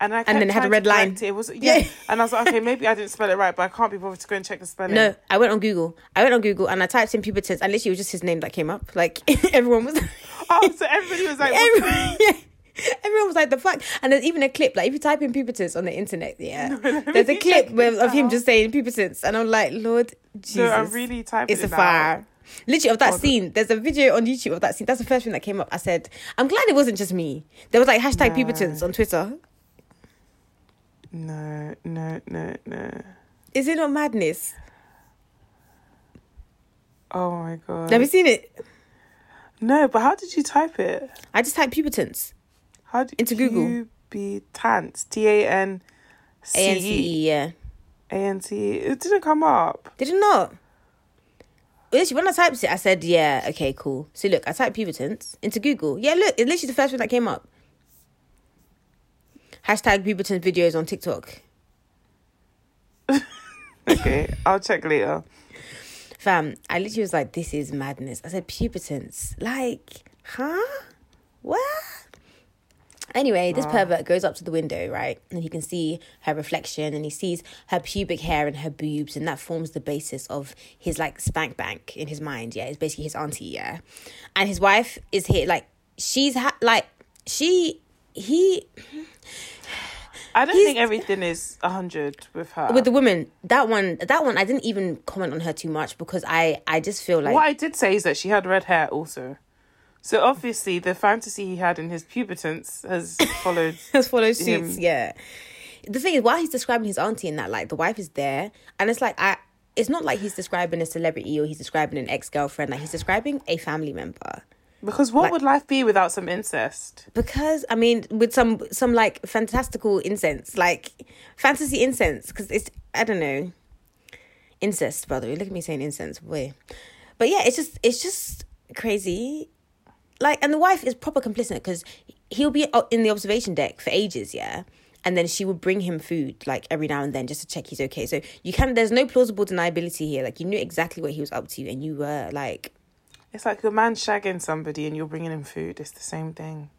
Speaker 2: And I and
Speaker 1: then it had a red line.
Speaker 2: It. it was yeah.
Speaker 1: Yeah. (laughs)
Speaker 2: and I was like, okay, maybe I didn't spell it right, but I can't be bothered to go and check the spelling.
Speaker 1: no, I went on Google. I went on Google and I typed in puberty, and literally it was just his name that came up. Like (laughs) everyone was, (laughs)
Speaker 2: Oh, so everybody was like,
Speaker 1: everyone, yeah. (laughs) everyone was like, the fuck. And there's even a clip. Like if you type in pubertins on the internet, yeah, (laughs) there's a clip
Speaker 2: this
Speaker 1: of him just saying pubertins, and I'm like, Lord Jesus,
Speaker 2: No, I'm really typing
Speaker 1: it's a fire. Literally of that
Speaker 2: Hold on.
Speaker 1: scene, there's a video on YouTube of that scene. That's the first thing that came up. I said, I'm glad it wasn't just me. There was like hashtag
Speaker 2: No.
Speaker 1: pubertins on Twitter.
Speaker 2: No, no, no, no.
Speaker 1: Is it not madness?
Speaker 2: Oh my god.
Speaker 1: Have you seen it?
Speaker 2: No, but how did you type it?
Speaker 1: I just typed pubertins.
Speaker 2: How did
Speaker 1: Into Google.
Speaker 2: Pubitants. T A N
Speaker 1: A N C E, yeah.
Speaker 2: A N T E. It didn't come up.
Speaker 1: Did it not? Literally, when I typed it, I said, yeah, okay, cool. So look, I typed pubertins into Google. Yeah, look, it's literally the first one that came up. Hashtag pubertins videos on TikTok. (laughs)
Speaker 2: Okay, I'll check later.
Speaker 1: Fam, I literally was like, this is madness. I said, pubertins. Like, huh? What? Anyway, this pervert goes up to the window, right? And he can see her reflection and he sees her pubic hair and her boobs, and that forms the basis of his like spank bank in his mind. Yeah, it's basically his auntie, yeah. And his wife is here, like, she's ha- like, she, he,
Speaker 2: I don't
Speaker 1: He's-
Speaker 2: think everything is a hundred with her.
Speaker 1: with the woman, that one, that one, I didn't even comment on her too much because I, I just feel like.
Speaker 2: what I did say is that she had red hair also. So obviously the fantasy he had in his pubitants has (laughs) followed.
Speaker 1: has followed
Speaker 2: him.
Speaker 1: suits. Yeah. The thing is, while he's describing his auntie in that, like the wife is there, and it's like I. It's not like he's describing a celebrity or he's describing an ex girlfriend. Like he's describing a family member.
Speaker 2: Because what
Speaker 1: Like-
Speaker 2: would life be without some incest?
Speaker 1: Because I mean, with some some like fantastical incense, like fantasy incense, because it's I don't know, incest. By the way, look at me saying incense, boy. But yeah, it's just it's just crazy. Like, and the wife is proper complicit because he'll be in the observation deck for ages, yeah. And then she will bring him food like every now and then just to check he's okay. So you can there's no plausible deniability here. Like you knew exactly what he was up to, and you were like
Speaker 2: It's like your man shagging somebody and you're bringing him food. It's the same thing.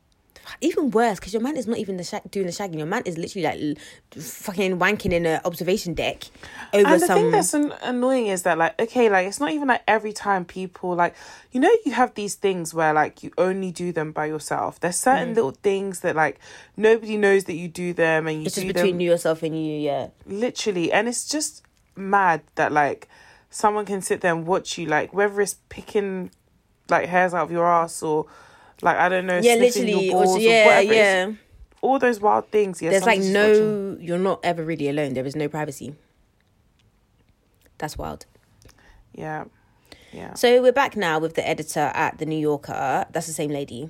Speaker 1: Even worse because your man is not even the shag- doing the shagging. Your man is literally like l- fucking wanking in an observation deck over
Speaker 2: and the
Speaker 1: some.
Speaker 2: thing that's an- annoying is that like okay like it's not even like every time people like you know you have these things where like you only do them by yourself there's certain little things that like nobody knows that you do them and you
Speaker 1: Mm. it's
Speaker 2: do
Speaker 1: just between
Speaker 2: them
Speaker 1: you yourself and you, yeah.
Speaker 2: literally and it's just mad that like someone can sit there and watch you like whether it's picking like hairs out of your ass or like I don't know
Speaker 1: Yeah, literally.
Speaker 2: your
Speaker 1: Or,
Speaker 2: balls or
Speaker 1: yeah,
Speaker 2: it's-
Speaker 1: yeah.
Speaker 2: all those wild things yeah
Speaker 1: There's like
Speaker 2: just watching.
Speaker 1: no, you're not ever really alone. There is no privacy. That's wild.
Speaker 2: yeah yeah
Speaker 1: So we're back now with the editor at the New Yorker. That's the same lady.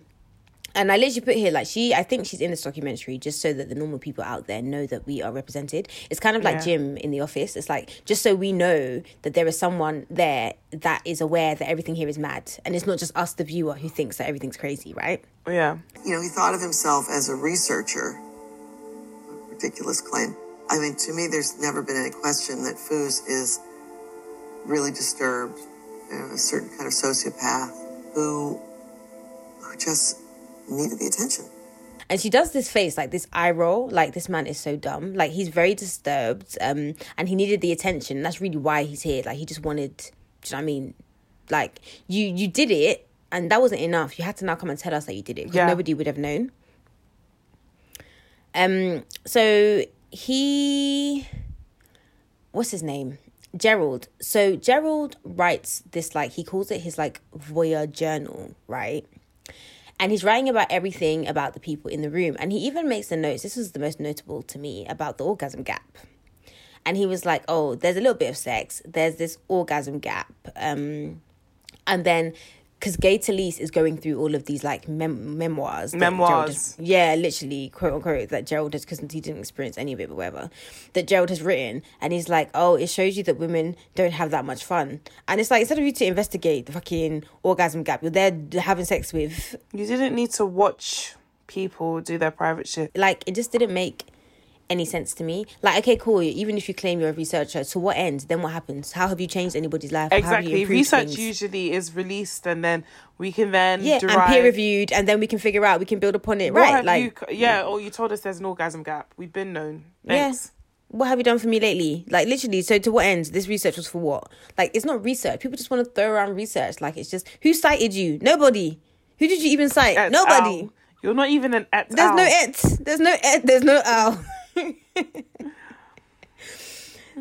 Speaker 1: And I literally put here like she I think she's in this documentary just so that the normal people out there know that we are represented. It's kind of like
Speaker 2: Yeah.
Speaker 1: Jim in the office. It's like just so we know that there is someone there that is aware that everything here is mad. And it's not just us the viewer who thinks that everything's crazy, right?
Speaker 2: yeah
Speaker 4: You know, he thought of himself as a researcher. Ridiculous claim. I mean, to me, there's never been any question that Foos is really disturbed, you know, a certain kind of sociopath who, who just needed the attention.
Speaker 1: and she does this face like this eye roll like this man is so dumb. Like he's very disturbed um and he needed the attention. That's really why he's here. Like he just wanted do you know what i mean? Like you you did it and that wasn't enough. You had to now come and tell us that you did it because
Speaker 2: Yeah.
Speaker 1: nobody would have known. Um so he what's his name? Gerald. So gerald writes this like he calls it his like voyeur journal right and he's writing about everything about the people in the room. And he even makes the notes this was the most notable to me about the orgasm gap. And he was like oh there's a little bit of sex. There's this orgasm gap. Um and then because Gay Talese is going through all of these like mem- memoirs.
Speaker 2: Memoirs.
Speaker 1: has- yeah, literally, quote unquote, that Gerald has, because he didn't experience any of it, but whatever, that Gerald has written. And he's like, oh, it shows you that women don't have that much fun. And it's like, instead of you to investigate the fucking orgasm gap, you're there having sex with,
Speaker 2: You didn't need to watch people do their private shit.
Speaker 1: like, it just didn't make any sense to me. Like, okay, cool, even if you claim you're a researcher, to what end? Then what happens? How have you changed anybody's life? How have you
Speaker 2: Exactly. Research
Speaker 1: things?
Speaker 2: usually is released and then we can then
Speaker 1: yeah,
Speaker 2: derive
Speaker 1: and peer reviewed, and then we can figure out, we can build upon it,
Speaker 2: What
Speaker 1: right? Like,
Speaker 2: you, yeah, or you told us there's an orgasm gap. We've been known. Thanks.
Speaker 1: what have you done for me lately? Like literally, so to what end? This research was for what? Like it's not research. People just want to throw around research. Like it's just who cited you? Nobody. Who did you even cite?
Speaker 2: Et
Speaker 1: Nobody.
Speaker 2: al. You're not even an et
Speaker 1: There's
Speaker 2: al.
Speaker 1: no it. There's no it. There's no ow. (laughs) (laughs)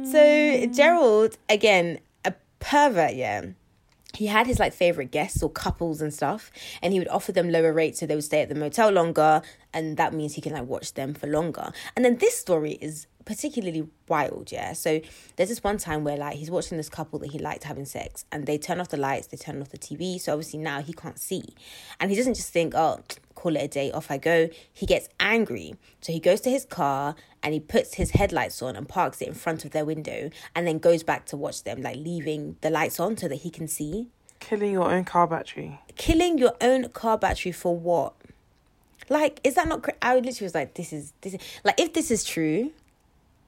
Speaker 1: so Gerald again, a pervert, yeah. He had his like favorite guests or couples and stuff, and he would offer them lower rates so they would stay at the motel longer, and that means he can like watch them for longer. And then this story is particularly wild, yeah. So there's this one time where like he's watching this couple that he liked having sex, and they turn off the lights, they turn off the TV, so obviously now he can't see, and he doesn't just think, oh, call it a day, off I go. He gets angry, so he goes to his car and he puts his headlights on and parks it in front of their window, and then goes back to watch them, like leaving the lights on so that he can see
Speaker 2: Killing your own car battery.
Speaker 1: killing your own car battery for what? Like, is that not? Cra- I literally was like, this is this is like, if this is true,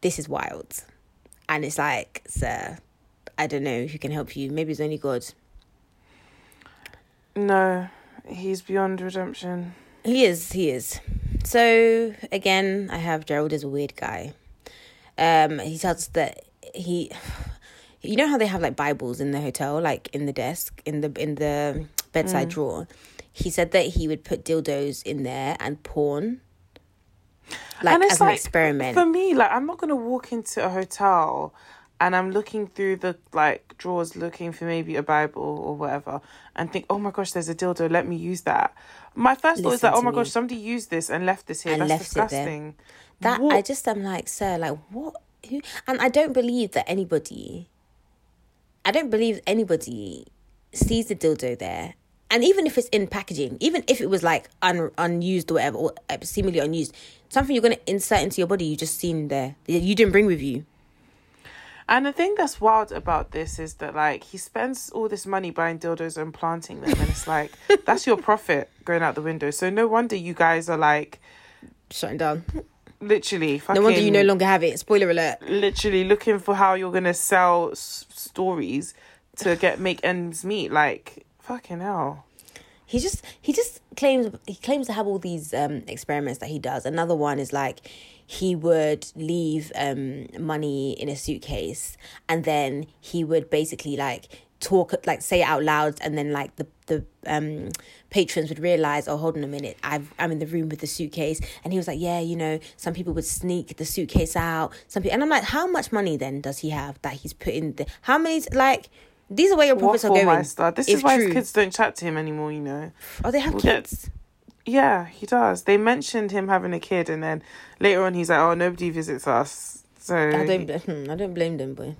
Speaker 1: this is wild, and it's like, sir, I don't know who can help you. Maybe it's only God.
Speaker 2: No, he's beyond redemption.
Speaker 1: He is. He is. So again, I have Gerald is a weird guy. Um, he tells that he, (sighs) you know how they have like Bibles in the hotel, like in the desk, in the in the bedside drawer. He said that he would put dildos in there and porn, like
Speaker 2: and it's
Speaker 1: as an
Speaker 2: like
Speaker 1: experiment.
Speaker 2: for me. Like I'm not gonna walk into a hotel and I'm looking through the like drawers, looking for maybe a Bible or whatever, and think, oh my gosh, there's a dildo. Let me use that. My first thought is like, oh my
Speaker 1: me.
Speaker 2: gosh, somebody used this and left this here.
Speaker 1: And
Speaker 2: That's
Speaker 1: left it there.
Speaker 2: disgusting.
Speaker 1: That
Speaker 2: What-
Speaker 1: I just am like, sir, like what? Who? And I don't believe that anybody. I don't believe anybody sees the dildo there, and even if it's in packaging, even if it was like un, unused or whatever, or uh, seemingly unused, something you're gonna insert into your body, you just seen there, you didn't bring with you.
Speaker 2: And the thing that's wild about this is that like he spends all this money buying dildos and planting them, and it's like (laughs) that's your profit going out the window. So no wonder you guys are like
Speaker 1: Shutting down.
Speaker 2: literally fucking.
Speaker 1: No wonder you no longer have it. Spoiler alert.
Speaker 2: literally looking for how you're gonna sell s- stories to get make ends meet. Like fucking hell.
Speaker 1: he just he just claims he claims to have all these um experiments that he does another one is like he would leave um money in a suitcase and then he would basically like talk like say it out loud and then like the the um patrons would realize oh hold on a minute I've, i'm in the room with the suitcase and he was like yeah you know some people would sneak the suitcase out some people and i'm like how much money then does he have that he's put in the how many like these are where your profits are going
Speaker 2: This is why
Speaker 1: true.
Speaker 2: his kids don't chat to him anymore. You know.
Speaker 1: oh they have
Speaker 2: We'll get-
Speaker 1: kids
Speaker 2: Yeah, he does. They mentioned him having a kid, and then later on, he's like, "Oh, nobody visits us." So
Speaker 1: I don't. hmm, I don't blame them, boy.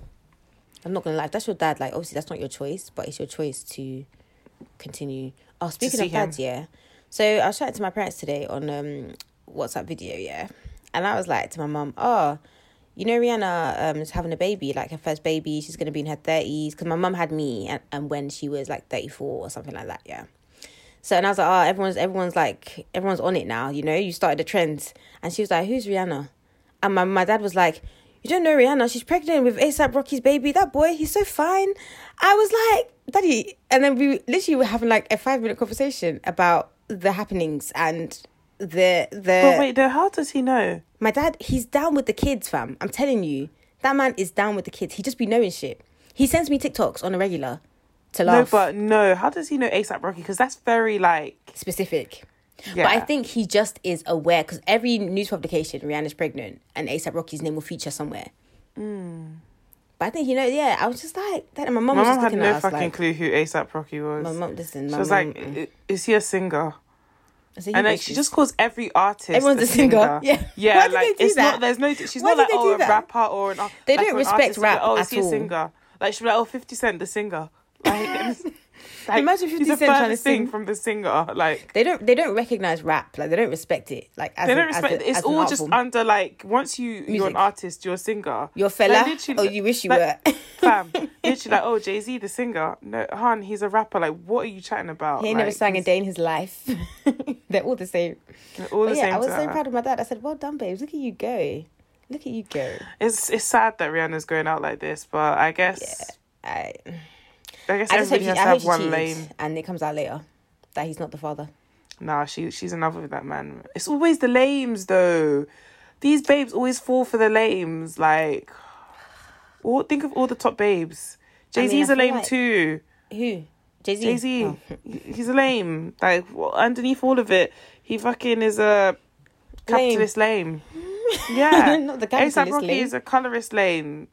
Speaker 1: I'm not gonna lie. If that's your dad, like obviously that's not your choice, but it's your choice to continue. Oh, speaking of dads, yeah. So I was chatting to my parents today on um WhatsApp video, yeah, and I was like to my mum, oh. You know, Rihanna um, is having a baby, like her first baby. She's going to be in her 30s. Because my mum had me and, and when she was like 34 or something like that, yeah. So and I was like, oh, everyone's everyone's like everyone's on it now. You know, you started the trends, and she was like, who's Rihanna? And my my dad was like, you don't know Rihanna? She's pregnant with ASAP Rocky's baby. That boy, he's so fine. I was like, daddy, and then we literally were having like a five minute conversation about the happenings and the the.
Speaker 2: But wait, though, how does he know?
Speaker 1: My dad, he's down with the kids, fam. I'm telling you, that man is down with the kids. He just be knowing shit. He sends me TikToks on a regular to
Speaker 2: No, but no. How does he know ASAP Rocky? Because that's very like.
Speaker 1: specific.
Speaker 2: Yeah.
Speaker 1: But I think he just is aware because every news publication, Rihanna's pregnant and ASAP Rocky's name will feature somewhere. But I think he knows. Yeah, I was just like that. And my mum
Speaker 2: mom had no
Speaker 1: us
Speaker 2: fucking
Speaker 1: like,
Speaker 2: clue who ASAP Rocky was.
Speaker 1: my mum. Listen,
Speaker 2: she was
Speaker 1: mum,
Speaker 2: like,
Speaker 1: mm.
Speaker 2: "Is he a singer?" And like she just calls every artist.
Speaker 1: Everyone's a singer. Yeah. (laughs)
Speaker 2: yeah.
Speaker 1: Why
Speaker 2: like it's
Speaker 1: that?
Speaker 2: not. There's no. She's
Speaker 1: Why
Speaker 2: not like oh a rapper or an.
Speaker 1: They
Speaker 2: like,
Speaker 1: don't
Speaker 2: an
Speaker 1: respect
Speaker 2: artist, she'll like,
Speaker 1: rap
Speaker 2: Oh,
Speaker 1: at
Speaker 2: is he a singer? Like be like, oh, 50 Cent, the singer. Like Like,
Speaker 1: Imagine 50
Speaker 2: he's the
Speaker 1: Cent trying to sing.
Speaker 2: from the singer. Like
Speaker 1: They don't they don't recognize rap. Like they don't respect it. Like as
Speaker 2: they don't
Speaker 1: as
Speaker 2: respect.
Speaker 1: a-
Speaker 2: it's
Speaker 1: as
Speaker 2: all just
Speaker 1: form.
Speaker 2: under like once you you're an artist, you're a singer.
Speaker 1: your fella.
Speaker 2: Like, literally-
Speaker 1: oh, you wish you
Speaker 2: like,
Speaker 1: were. (laughs)
Speaker 2: Fam, (laughs) literally like, oh Jay Z, the singer. No, Han, he's a rapper. Like, what are you chatting about?
Speaker 1: he ain't
Speaker 2: like,
Speaker 1: never sang a day in his life. (laughs) They're all the same.
Speaker 2: they're All the
Speaker 1: But yeah,
Speaker 2: same.
Speaker 1: I was so
Speaker 2: her.
Speaker 1: proud of my dad. I said, "Well done, babes. Look at you go. Look at you go."
Speaker 2: It's it's sad that Rihanna's going out like this, but I guess yeah,
Speaker 1: I,
Speaker 2: I guess
Speaker 1: I just hope she,
Speaker 2: has
Speaker 1: I hope she
Speaker 2: one lane.
Speaker 1: and it comes out later that he's not the father.
Speaker 2: Nah, she she's in love with that man. It's always the lames though. These babes always fall for the lames. Like, all think of all the top babes. Jay
Speaker 1: mean,
Speaker 2: Z's
Speaker 1: I
Speaker 2: a
Speaker 1: feel
Speaker 2: lame
Speaker 1: like-
Speaker 2: too.
Speaker 1: Who? Jay Z.
Speaker 2: Jay Z,
Speaker 1: Oh.
Speaker 2: he's a lame. Like well, underneath all of it, he fucking is a capitalist lame. Yeah, (laughs)
Speaker 1: Not the
Speaker 2: ASAP Rocky
Speaker 1: lame.
Speaker 2: is a colorist lame.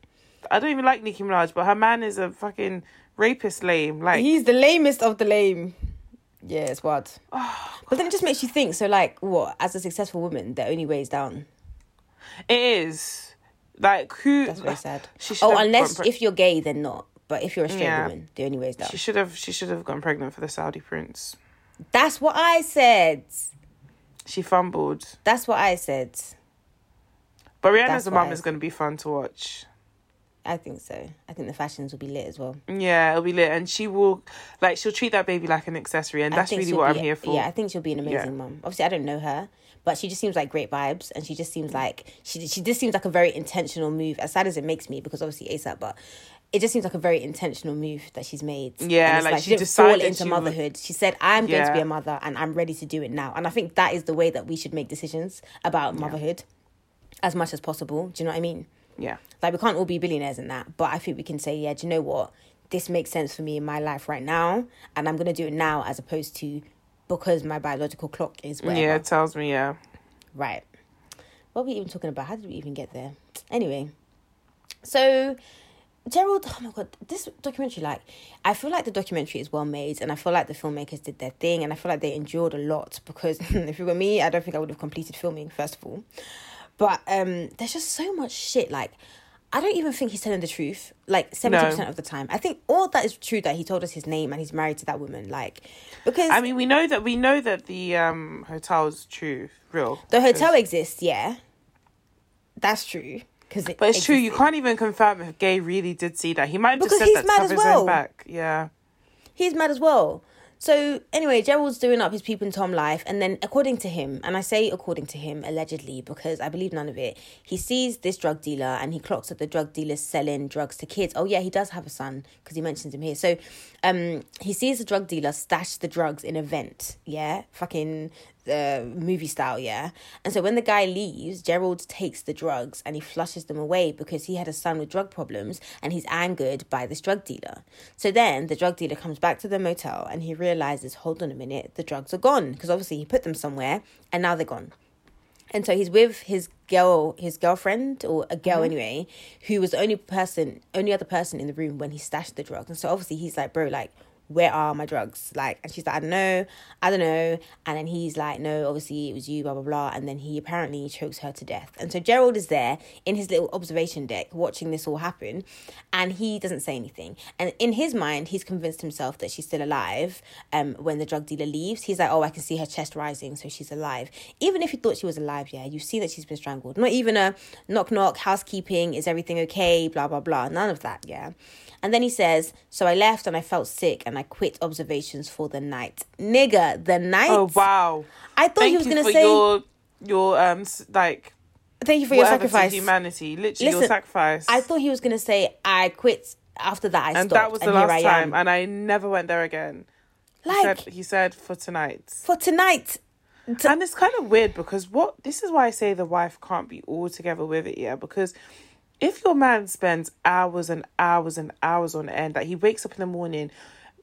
Speaker 2: I don't even like Nicki Minaj, but her man is a fucking rapist lame. Like
Speaker 1: He's the lamest of the lame. Yeah, it's wild. Ah, but then it just makes you think. So, like, what? As a successful woman, the only way is down.
Speaker 2: it is. Like who?
Speaker 1: That's very sad.
Speaker 2: She
Speaker 1: Oh, unless
Speaker 2: pre-
Speaker 1: if you're gay, then not. But if you're a straight
Speaker 2: Yeah.
Speaker 1: woman, the only way is down.
Speaker 2: She should have. She should have gotten pregnant for the Saudi prince.
Speaker 1: That's what I said.
Speaker 2: She fumbled.
Speaker 1: That's what I said.
Speaker 2: But Rihanna's mum
Speaker 1: why.
Speaker 2: is going to be fun to watch.
Speaker 1: I think so. I think the fashions will be lit as well.
Speaker 2: Yeah, it'll be lit, and she will like she'll treat that baby like an accessory, and
Speaker 1: I
Speaker 2: that's really what
Speaker 1: be-
Speaker 2: I'm here for.
Speaker 1: Yeah, I think she'll be an amazing
Speaker 2: Yeah.
Speaker 1: mum. Obviously, I don't know her, but she just seems like great vibes, and she just seems like she she just seems like a very intentional move. As sad as it makes me, because obviously ASAP, but it just seems like a very intentional move that she's made.
Speaker 2: Yeah,
Speaker 1: And it's
Speaker 2: like, she
Speaker 1: didn't
Speaker 2: decided
Speaker 1: fall into
Speaker 2: she would-
Speaker 1: motherhood. She said, "I'm going to be a mother, and I'm ready to do it now." And I think that is the way that we should make decisions about motherhood, as much as possible. Do you know what I mean?
Speaker 2: Yeah,
Speaker 1: Like we can't all be billionaires in that, but I think we can say, yeah, do you know what? This makes sense for me in my life right now, and I'm gonna do it now as opposed to because my biological clock is whatever.
Speaker 2: yeah. It tells me yeah.
Speaker 1: Right. What are we even talking about? How did we even get there? Anyway, so Gerald, oh my god, this documentary, like, I feel like the documentary is well made, and I feel like the filmmakers did their thing, and I feel like they endured a lot because (laughs) if it were me, I don't think I would have completed filming first of all. But um, there's just so much shit. Like, I don't even think he's telling the truth. Like seventy percent of the time, I think all that is true that he told us his name and he's married to that woman. Like, because
Speaker 2: I mean, we know that we know that the um hotel's true, real.
Speaker 1: the hotel exists, yeah, that's true. Because
Speaker 2: But it's true. You can't even confirm if Gay really did see that. He might have
Speaker 1: Because
Speaker 2: just said
Speaker 1: he's
Speaker 2: that to
Speaker 1: mad
Speaker 2: have
Speaker 1: as
Speaker 2: his
Speaker 1: well.
Speaker 2: own back. Yeah.
Speaker 1: he's mad as well. So anyway, Gerald's doing up his peep and Tom life, and then according to him, and I say according to him allegedly because I believe none of it. He sees this drug dealer and he clocks that the drug dealer's selling drugs to kids. Oh yeah, he does have a son because he mentions him here. So, um, he sees the drug dealer stash the drugs in a vent. Yeah, fucking uh, movie style, yeah. And so when the guy leaves, Gerald takes the drugs and he flushes them away because he had a son with drug problems and he's angered by this drug dealer. So then the drug dealer comes back to the motel and he realizes, hold on a minute, the drugs are gone because obviously he put them somewhere and now they're gone. And so he's with his girl, his girlfriend or a girl anyway, who was the only person, only other person in the room when he stashed the drugs. And so obviously he's like, bro, like, where are my drugs? Like, and she's like, I don't know, I don't know. And then he's like, no, obviously it was you, blah, blah, blah. And then he apparently chokes her to death. And so Gerald is there in his little observation deck watching this all happen. And he doesn't say anything. And in his mind, he's convinced himself that she's still alive um, when the drug dealer leaves. He's like, oh, I can see her chest rising, so she's alive. Even if you thought she was alive, yeah, you see that she's been strangled. Not even a knock, knock, housekeeping, is everything okay, blah, blah, blah. None of that, yeah. And then he says, So I left and I felt sick and I quit observations for the night. Nigga, the night?
Speaker 2: Oh wow.
Speaker 1: I thought
Speaker 2: Thank
Speaker 1: he was going to say,
Speaker 2: your your um like
Speaker 1: Thank you for your sacrifice.
Speaker 2: humanity. Literally your sacrifice.
Speaker 1: I thought he was going to say, I quit. After that, I
Speaker 2: and
Speaker 1: stopped.
Speaker 2: that was the last time, and I never went there again. He
Speaker 1: Like,
Speaker 2: said, he said for tonight.
Speaker 1: for tonight. To-
Speaker 2: and it's kind of weird because what this is why I say the wife can't be all together with it, yeah. Because if your man spends hours and hours and hours on end, like he wakes up in the morning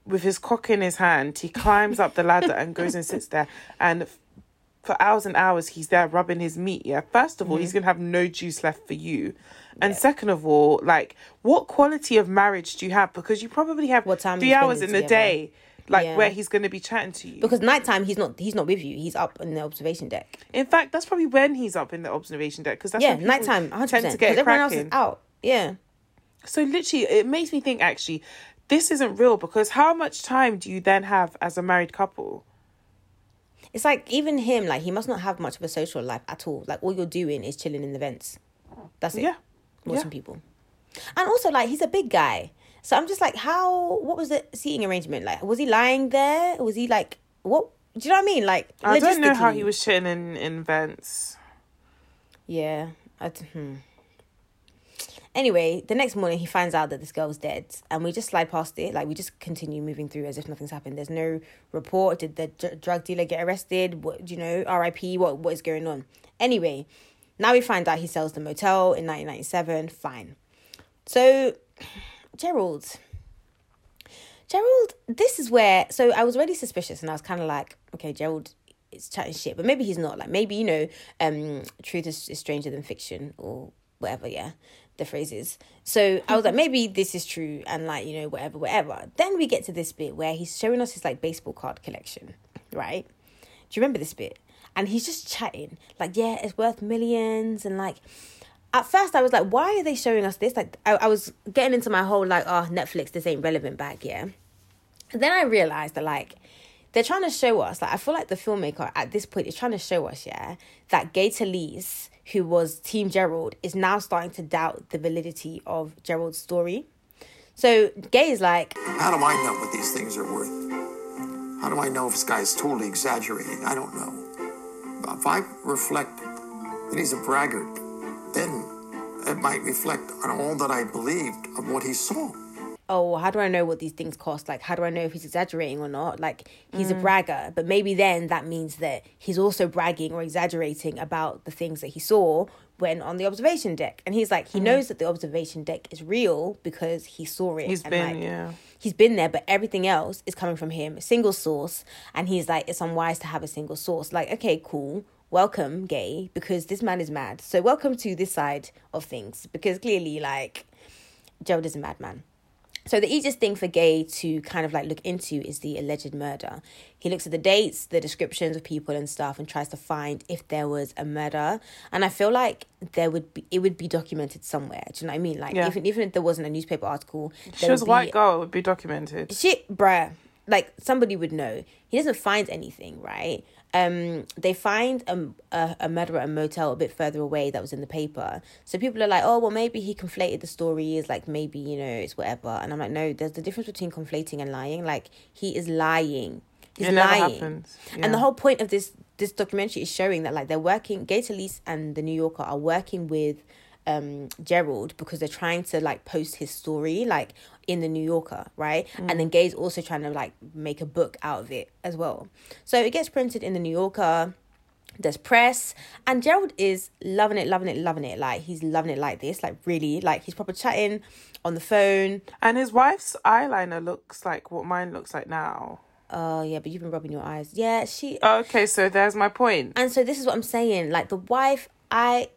Speaker 2: with his cock in his hand, he climbs up the ladder and goes and sits there, and for hours and hours he's there rubbing his meat. Yeah, first of all,
Speaker 1: Mm-hmm.
Speaker 2: he's gonna have no juice left for you, and second of all, like what quality of marriage do you have? Because you probably have
Speaker 1: What time
Speaker 2: three hours in the
Speaker 1: together.
Speaker 2: day. Like
Speaker 1: Yeah.
Speaker 2: where he's gonna be chatting to you.
Speaker 1: because nighttime he's not he's not with you. He's up in the observation deck.
Speaker 2: In fact, that's probably when he's up in the observation deck because that's
Speaker 1: yeah,
Speaker 2: when
Speaker 1: nighttime, hundred
Speaker 2: tend to get
Speaker 1: everyone else
Speaker 2: cracking.
Speaker 1: is out. Yeah.
Speaker 2: So literally, it makes me think actually, this isn't real because how much time do you then have as a married couple?
Speaker 1: It's like even him, like he must not have much of a social life at all. Like all you're doing is chilling in the vents. That's it.
Speaker 2: Yeah.
Speaker 1: Watching
Speaker 2: yeah.
Speaker 1: people. And also like he's a big guy. So I'm just like, how what was the seating arrangement? Like was he lying there? Was he like what do you know what I mean? Like
Speaker 2: I don't know how he was sitting in, in vents.
Speaker 1: Yeah. I hmm. Anyway, the next morning he finds out that this girl's dead, and we just slide past it. Like we just continue moving through as if nothing's happened. There's no report. Did the dr- drug dealer get arrested? What you know? R.I.P. What what is going on? Anyway, now we find out he sells the motel in 1997. Fine. So, Gerald. Gerald, this is where. So I was already suspicious, and I was kind of like, okay, Gerald is chatting shit, but maybe he's not. Like maybe you know, um, truth is, is stranger than fiction, or whatever. Yeah, the phrase is. So I was like, maybe this is true, and like you know, whatever, whatever. Then we get to this bit where he's showing us his like baseball card collection, right? Do you remember this bit? And he's just chatting, like, yeah, it's worth millions, and like, at first I was like, why are they showing us this? Like, I, I was getting into my whole like, oh, Netflix, this ain't relevant back, yeah. And then I realized that like they're trying to show us, like I feel like the filmmaker at this point is trying to show us, yeah, that Gay Talese, who was Team Gerald, is now starting to doubt the validity of Gerald's story. So Gay is like,
Speaker 5: How do I know what these things are worth? How do I know if this guy's totally exaggerating? I don't know. If I reflect that he's a braggart, then it might reflect on all that I believed of what he saw.
Speaker 1: oh, how do I know what these things cost? Like, how do I know if he's exaggerating or not? Like, he's a mm. bragger, but maybe then that means that he's also bragging or exaggerating about the things that he saw when on the observation deck. And he's like, he mm. knows that the observation deck is real because he saw it.
Speaker 2: He's
Speaker 1: and,
Speaker 2: been,
Speaker 1: like,
Speaker 2: yeah.
Speaker 1: He's been there, but everything else is coming from him, a single source. And he's like, it's unwise to have a single source. Like, okay, cool. Welcome, gay, because this man is mad. So, welcome to this side of things because clearly, like, Gerald is a madman. So the easiest thing for Gay to kind of like look into is the alleged murder. He looks at the dates, the descriptions of people and stuff, and tries to find if there was a murder. And I feel like there would be it would be documented somewhere. Do you know what I mean? Like
Speaker 2: Yeah.
Speaker 1: even even if there wasn't a newspaper article,
Speaker 2: She was a white
Speaker 1: be-
Speaker 2: girl, it would be documented.
Speaker 1: shit, bruh. Like somebody would know. He doesn't find anything, right? Um, they find a, a a murderer at a motel a bit further away that was in the paper. So people are like, oh well, maybe he conflated the stories. Like maybe you know it's whatever. And I'm like, no, there's the difference between conflating and lying. Like he is lying. He's
Speaker 2: It
Speaker 1: lying.
Speaker 2: happens.
Speaker 1: And the whole point of this this documentary is showing that like they're working. Gay Talese and the New Yorker are working with um Gerald because they're trying to like post his story like in the New Yorker, right? And then Gay's also trying to like make a book out of it as well. So it gets printed in the New Yorker. There's press, and Gerald is loving it, loving it, loving it. Like he's loving it like this, like really, like he's proper chatting on the phone.
Speaker 2: And his wife's eyeliner looks like what mine looks like now.
Speaker 1: Oh yeah, but you've been rubbing your eyes. Yeah, she.
Speaker 2: Okay, so there's my point.
Speaker 1: And so this is what I'm saying. Like the wife, I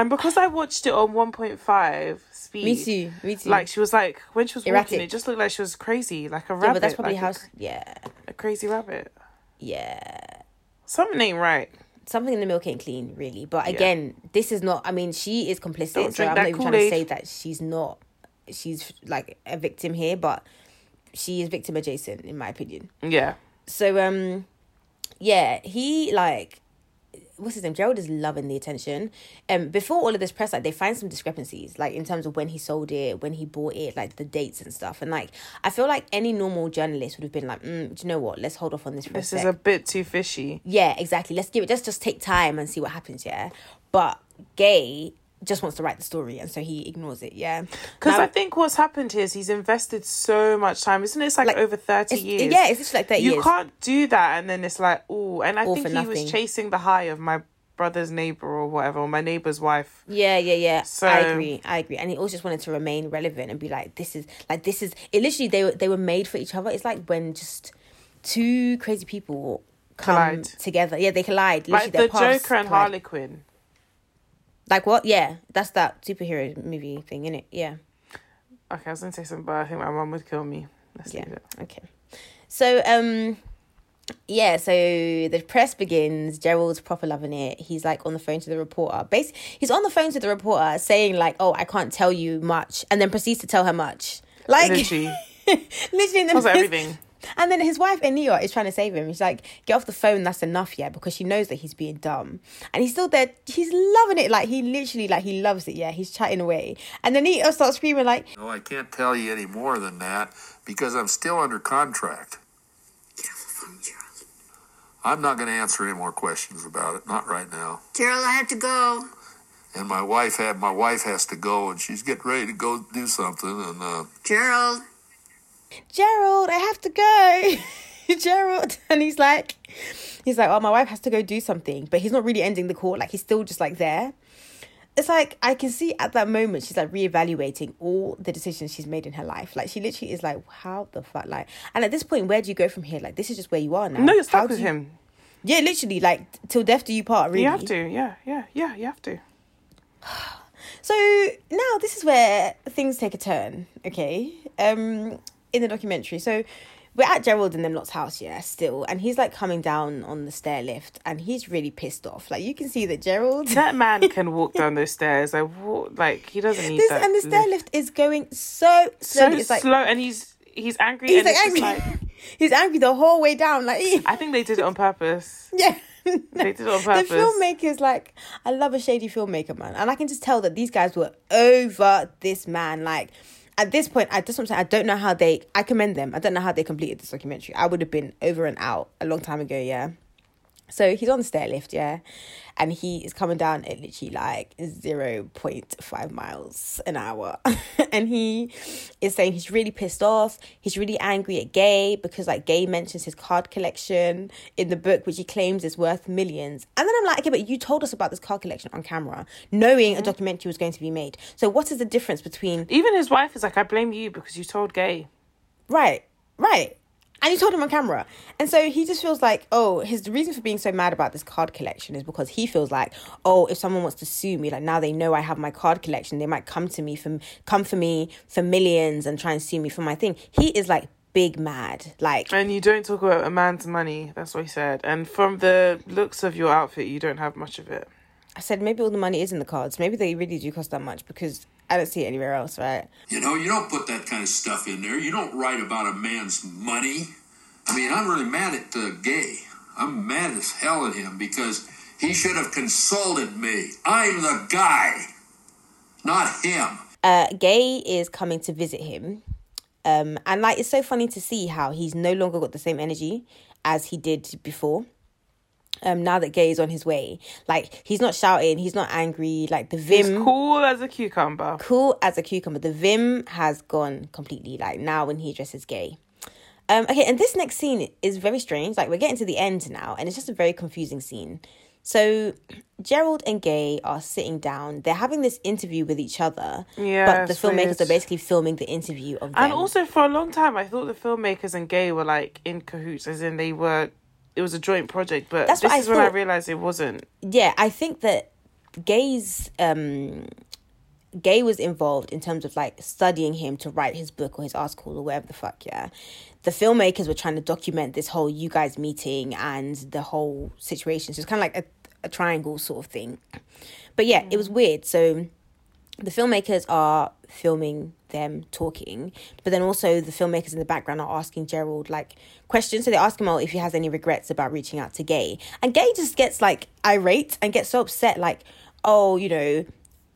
Speaker 2: And because I watched it on 1.5 speed.
Speaker 1: Me too. Me too.
Speaker 2: Like she was like when she was
Speaker 1: Erratic.
Speaker 2: walking, it just looked like she was crazy, like a rabbit.
Speaker 1: but that's probably
Speaker 2: like
Speaker 1: how.
Speaker 2: a,
Speaker 1: Yeah,
Speaker 2: a crazy rabbit.
Speaker 1: yeah.
Speaker 2: Something ain't right.
Speaker 1: Something in the milk ain't clean, really. But again, this is not. I mean, she is complicit,
Speaker 2: Don't
Speaker 1: so I'm not even trying to say that she's not. She's like a victim here, but she is victim adjacent, in my opinion.
Speaker 2: Yeah.
Speaker 1: So um, yeah, he like. What's his name? Gerald is loving the attention. Um, before all of this press, like they find some discrepancies, like in terms of when he sold it, when he bought it, like the dates and stuff. And like, I feel like any normal journalist would have been like, mm, do you know what? Let's hold off on this
Speaker 2: This is a bit too fishy.
Speaker 1: Yeah, exactly. Let's give it. Let's just take time and see what happens. Yeah, but Gay just wants to write the story, and so he ignores it. Yeah,
Speaker 2: Because I think what's happened here is he's invested so much time. Isn't it? It's like,
Speaker 1: Like,
Speaker 2: over 30
Speaker 1: it's-
Speaker 2: years.
Speaker 1: yeah, it's just like thirty
Speaker 2: you
Speaker 1: years.
Speaker 2: can't do that and then it's like, oh. And I
Speaker 1: All
Speaker 2: think he was chasing the high of my brother's neighbor or whatever, or my neighbor's wife.
Speaker 1: Yeah, yeah, yeah.
Speaker 2: So-
Speaker 1: I agree. I agree. And he always just wanted to remain relevant and be like, this is like this is. It literally they were they were made for each other. It's like when just two crazy people come
Speaker 2: Collide.
Speaker 1: together. Yeah, they collide. Literally,
Speaker 2: Like the Joker and
Speaker 1: collide.
Speaker 2: Harley Quinn.
Speaker 1: Like what? Yeah, that's that superhero movie thing, is it? Yeah.
Speaker 2: Okay, I was gonna say something, but I think my mom would kill me. Let's
Speaker 1: Yeah.
Speaker 2: leave it.
Speaker 1: Okay. So um yeah, so the press begins. Gerald's proper loving it. He's like on the phone to the reporter. Bas he's on the phone to the reporter saying like, "Oh, I can't tell you much," and then proceeds to tell her much. Like, (laughs)
Speaker 2: Literally.
Speaker 1: Literally,
Speaker 2: Tells her everything.
Speaker 1: And then his wife Anita is trying to save him. She's like, "Get off the phone. That's enough, yeah." Because she knows that he's being dumb, and he's still there. He's loving it. Like he literally, like he loves it. Yeah, he's chatting away, and then he starts screaming like,
Speaker 3: No, I can't tell you any more than that because I'm still under contract.
Speaker 4: Get off the phone, Gerald.
Speaker 3: I'm not going to answer any more questions about it. Not right now.
Speaker 4: Gerald, I have to go.
Speaker 3: And my wife had my wife has to go, and she's getting ready to go do something. And uh,
Speaker 4: Gerald.
Speaker 1: Gerald, I have to go. (laughs) Gerald. (laughs) And he's like, he's like, oh, my wife has to go do something. But he's not really ending the call. Like, he's still just like there. It's like, I can see at that moment, she's like reevaluating all the decisions she's made in her life. Like, she literally is like, how the fuck? Like, and at this point, where do you go from here? Like, this is just where you are now.
Speaker 2: No, you're
Speaker 1: How
Speaker 2: stuck
Speaker 1: do
Speaker 2: with
Speaker 1: you-
Speaker 2: him.
Speaker 1: Yeah, literally, like, till death do you part, really.
Speaker 2: You have to. Yeah, yeah, yeah. You have to. (sighs)
Speaker 1: So now this is where things take a turn, okay? Um, in the documentary. So we're at Gerald and them lot's house, yeah, still, and he's like coming down on the stair lift, and he's really pissed off. Like you can see that Gerald.
Speaker 2: That (laughs) man can walk down those stairs. I walk, like he doesn't need
Speaker 1: This
Speaker 2: that.
Speaker 1: and the stair lift is going so
Speaker 2: so
Speaker 1: slowly. it's like
Speaker 2: slow, and he's he's angry.
Speaker 1: he's
Speaker 2: and
Speaker 1: like angry.
Speaker 2: like (laughs)
Speaker 1: he's angry the whole way down. Like (laughs)
Speaker 2: I think they did it on purpose.
Speaker 1: yeah.
Speaker 2: They did it on purpose.
Speaker 1: The filmmaker's like, I love a shady filmmaker, man. And I can just tell that these guys were over this man. Like, at this point, I just want to say, I don't know how they, I commend them. I don't know how they completed this documentary. I would have been over and out a long time ago, yeah. So he's on the stair lift, yeah, and he is coming down at literally like 0.5 miles an hour. (laughs) and he is saying he's really pissed off. He's really angry at Gay because like Gay mentions his card collection in the book, which he claims is worth millions. And then I'm like, okay, but you told us about this card collection on camera, knowing a mm-hmm. documentary was going to be made. So what is the difference between
Speaker 2: Even his wife is like, I blame you because you told gay.
Speaker 1: Right, right. And you told him on camera. And so he just feels like, oh, his reason for being so mad about this card collection is because he feels like, oh, if someone wants to sue me, like now they know I have my card collection, they might come to me for come for me for millions and try and sue me for my thing. He is like big mad. Like
Speaker 2: And you don't talk about a man's money. That's what he said. And from the looks of your outfit, you don't have much of it.
Speaker 1: I said, maybe all the money is in the cards. Maybe they really do cost that much because I don't see it anywhere else, right?
Speaker 3: You know, you don't put that kind of stuff in there. You don't write about a man's money. I mean, I'm really mad at the Gay. I'm mad as hell at him because he should have consulted me. I'm the guy, not him.
Speaker 1: uh, Gay is coming to visit him. Um, and like it's so funny to see how he's no longer got the same energy as he did before. Um, now that Gay is on his way, like he's not shouting, he's not angry. Like the
Speaker 2: He's
Speaker 1: vim,
Speaker 2: cool as a cucumber.
Speaker 1: cool as a cucumber. The vim has gone completely. Like now when he dresses Gay. Um, okay, and this next scene is very strange. Like we're getting to the end now, and it's just a very confusing scene. So (clears throat) Gerald and Gay are sitting down. They're having this interview with each other.
Speaker 2: Yeah,
Speaker 1: but the filmmakers
Speaker 2: weird.
Speaker 1: are basically filming the interview of them.
Speaker 2: And also, for a long time, I thought the filmmakers and Gay were like in cahoots, as in they were. It was a joint project, but
Speaker 1: That's
Speaker 2: this
Speaker 1: what I
Speaker 2: is when I realized it wasn't.
Speaker 1: yeah, I think that Gay's um Gay was involved in terms of like studying him to write his book or his article or whatever the fuck, yeah. The filmmakers were trying to document this whole you guys meeting and the whole situation. So it's kind of like a, a triangle sort of thing. But yeah, it was weird. So the filmmakers are filming them talking, but then also the filmmakers in the background are asking Gerald like questions. So they ask him out if he has any regrets about reaching out to Gay, and Gay just gets like irate and gets so upset, like, oh, you know,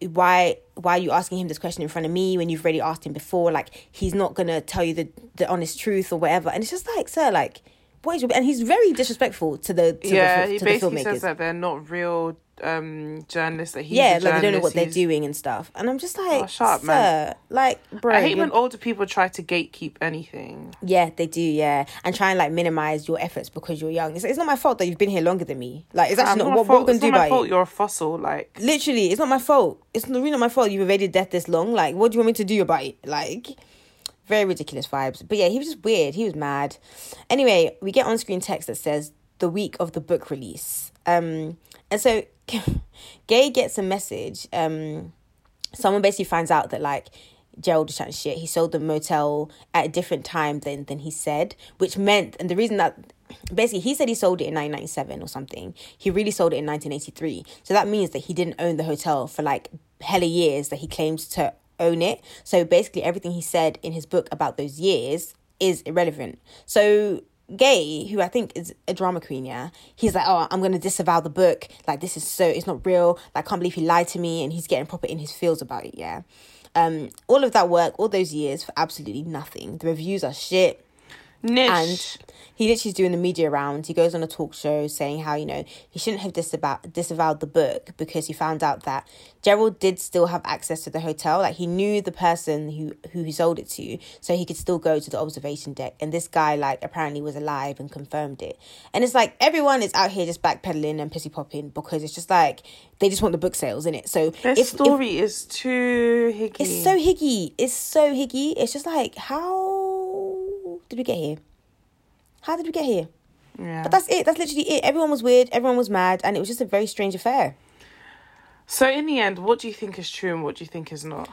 Speaker 1: why why are you asking him this question in front of me when you've already asked him before? Like he's not gonna tell you the the honest truth or whatever. And it's just like, sir, like. What is your, and he's very disrespectful to the to
Speaker 2: yeah,
Speaker 1: the,
Speaker 2: he basically says that they're not real um journalists. That he's
Speaker 1: yeah, like they don't know what they're doing and stuff. And I'm just like,
Speaker 2: Oh, shut up,
Speaker 1: sir,
Speaker 2: man.
Speaker 1: like, bro,
Speaker 2: I hate
Speaker 1: you're-
Speaker 2: when older people try to gatekeep anything.
Speaker 1: yeah, they do, yeah, and try and like minimize your efforts because you're young. It's, it's not my fault that you've been here longer than me. Like, it's actually not,
Speaker 2: my
Speaker 1: what, what we're gonna
Speaker 2: it's
Speaker 1: do
Speaker 2: not my
Speaker 1: about
Speaker 2: fault.
Speaker 1: it.
Speaker 2: You're a fossil. Like
Speaker 1: Literally, it's not my fault. It's really not my fault. You've evaded death this long. Like, what do you want me to do about it? Like, very ridiculous vibes. But yeah, he was just weird. He was mad. Anyway, we get on screen text that says the week of the book release. Um, and so (laughs) Gay gets a message. Um, someone basically finds out that like Gerald was chatting shit. He sold the motel at a different time than than he said, which meant and the reason that basically he said he sold it in 1997 or something. He really sold it in 1983. So that means that he didn't own the hotel for like hella years that he claims to own it. So basically, everything he said in his book about those years is irrelevant. So Gay, who I think is a drama queen, yeah, he's like, oh, I'm gonna disavow the book. Like this is so it's not real. Like, I can't believe he lied to me, and he's getting proper in his feels about it. Yeah, um, all of that work, all those years for absolutely nothing. The reviews are shit.
Speaker 2: Niche.
Speaker 1: And he literally is doing the media rounds. He goes on a talk show saying how, you know, he shouldn't have disavowed, disavowed the book because he found out that Gerald did still have access to the hotel. Like he knew the person who, who he sold it to, so he could still go to the observation deck. And this guy, like, apparently was alive and confirmed it. And it's like everyone is out here just backpedaling and pissy popping because it's just like they just want the book sales in it. So if,
Speaker 2: story is too higgy.
Speaker 1: it's so higgy. It's so higgy. It's just like, how did we get here? How did we get here?
Speaker 2: yeah.
Speaker 1: But that's it. That's literally it. Everyone was weird. Everyone was mad, and it was just a very strange affair.
Speaker 2: So in the end, what do you think is true and what do you think is not?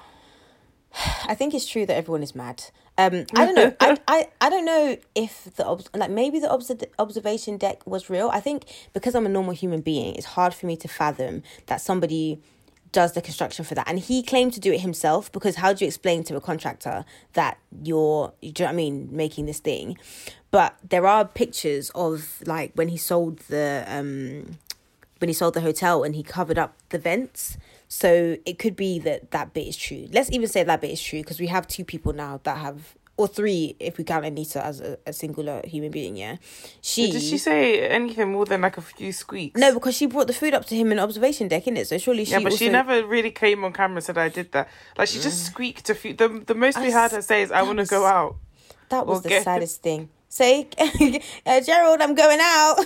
Speaker 2: (sighs)
Speaker 1: I think it's true that everyone is mad. Um, I don't know. I, (laughs) I, I don't know if the like maybe the obs- observation deck was real. I think because I'm a normal human being, it's hard for me to fathom that somebody does the construction for that. And he claimed to do it himself because how do you explain to a contractor that you're, you know I mean, making this thing? But there are pictures of like when he sold the um when he sold the hotel and he covered up the vents. So it could be that that bit is true. Let's even say that bit is true because we have two people now that have, or three if we count Anita as a, a singular human being. Yeah, she.
Speaker 2: Did she say anything more than like a few squeaks?
Speaker 1: No, because she brought the food up to him in observation deck, innit? So surely she.
Speaker 2: Yeah, but she never really came on camera and said I did that. Like she just (sighs) squeaked a few. The the most we heard her say is I want to go out.
Speaker 1: That was
Speaker 2: Or
Speaker 1: the
Speaker 2: get-
Speaker 1: saddest thing. Say, (laughs) uh, Gerald, I'm going out. (laughs)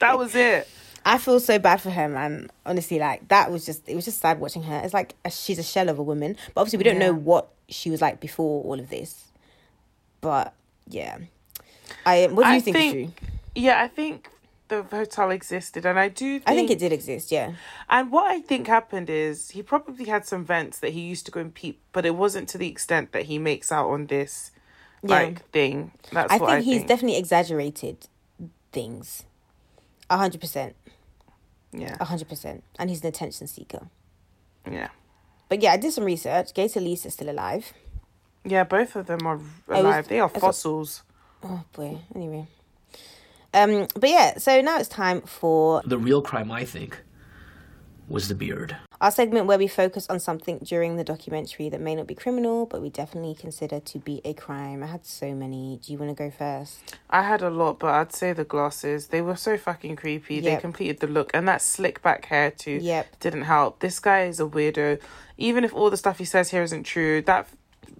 Speaker 2: That was it.
Speaker 1: I feel so bad for her, man. Honestly, like that was just it was just sad watching her. It's like a, she's a shell of a woman, but obviously we don't know what she was like before all of this. But yeah, I what do you
Speaker 2: I
Speaker 1: think,
Speaker 2: think- Yeah, I think the hotel existed, and I do. Think,
Speaker 1: I think it did exist. Yeah,
Speaker 2: And what I think happened is he probably had some vents that he used to go and peep, but it wasn't to the extent that he makes out on this
Speaker 1: Yeah.
Speaker 2: like thing. That's
Speaker 1: I think
Speaker 2: I
Speaker 1: he's
Speaker 2: think.
Speaker 1: definitely exaggerated things. A hundred percent,
Speaker 2: yeah,
Speaker 1: a hundred percent, and he's an attention seeker.
Speaker 2: yeah,
Speaker 1: But yeah, I did some research. Gay Talese is still alive.
Speaker 2: yeah. Both of them are
Speaker 1: was-
Speaker 2: alive. they are
Speaker 1: I thought-
Speaker 2: fossils.
Speaker 1: Oh boy. Anyway. Um, but yeah, so now it's time for
Speaker 6: The real crime, I think, was the beard.
Speaker 1: our segment where we focus on something during the documentary that may not be criminal, but we definitely consider to be a crime. I had so many. Do you want to go first?
Speaker 2: I had a lot, but I'd say the glasses. They were so fucking creepy. They completed the look, and that slick back hair too.
Speaker 1: Yep.
Speaker 2: didn't help. This guy is a weirdo. Even if all the stuff he says here isn't true, that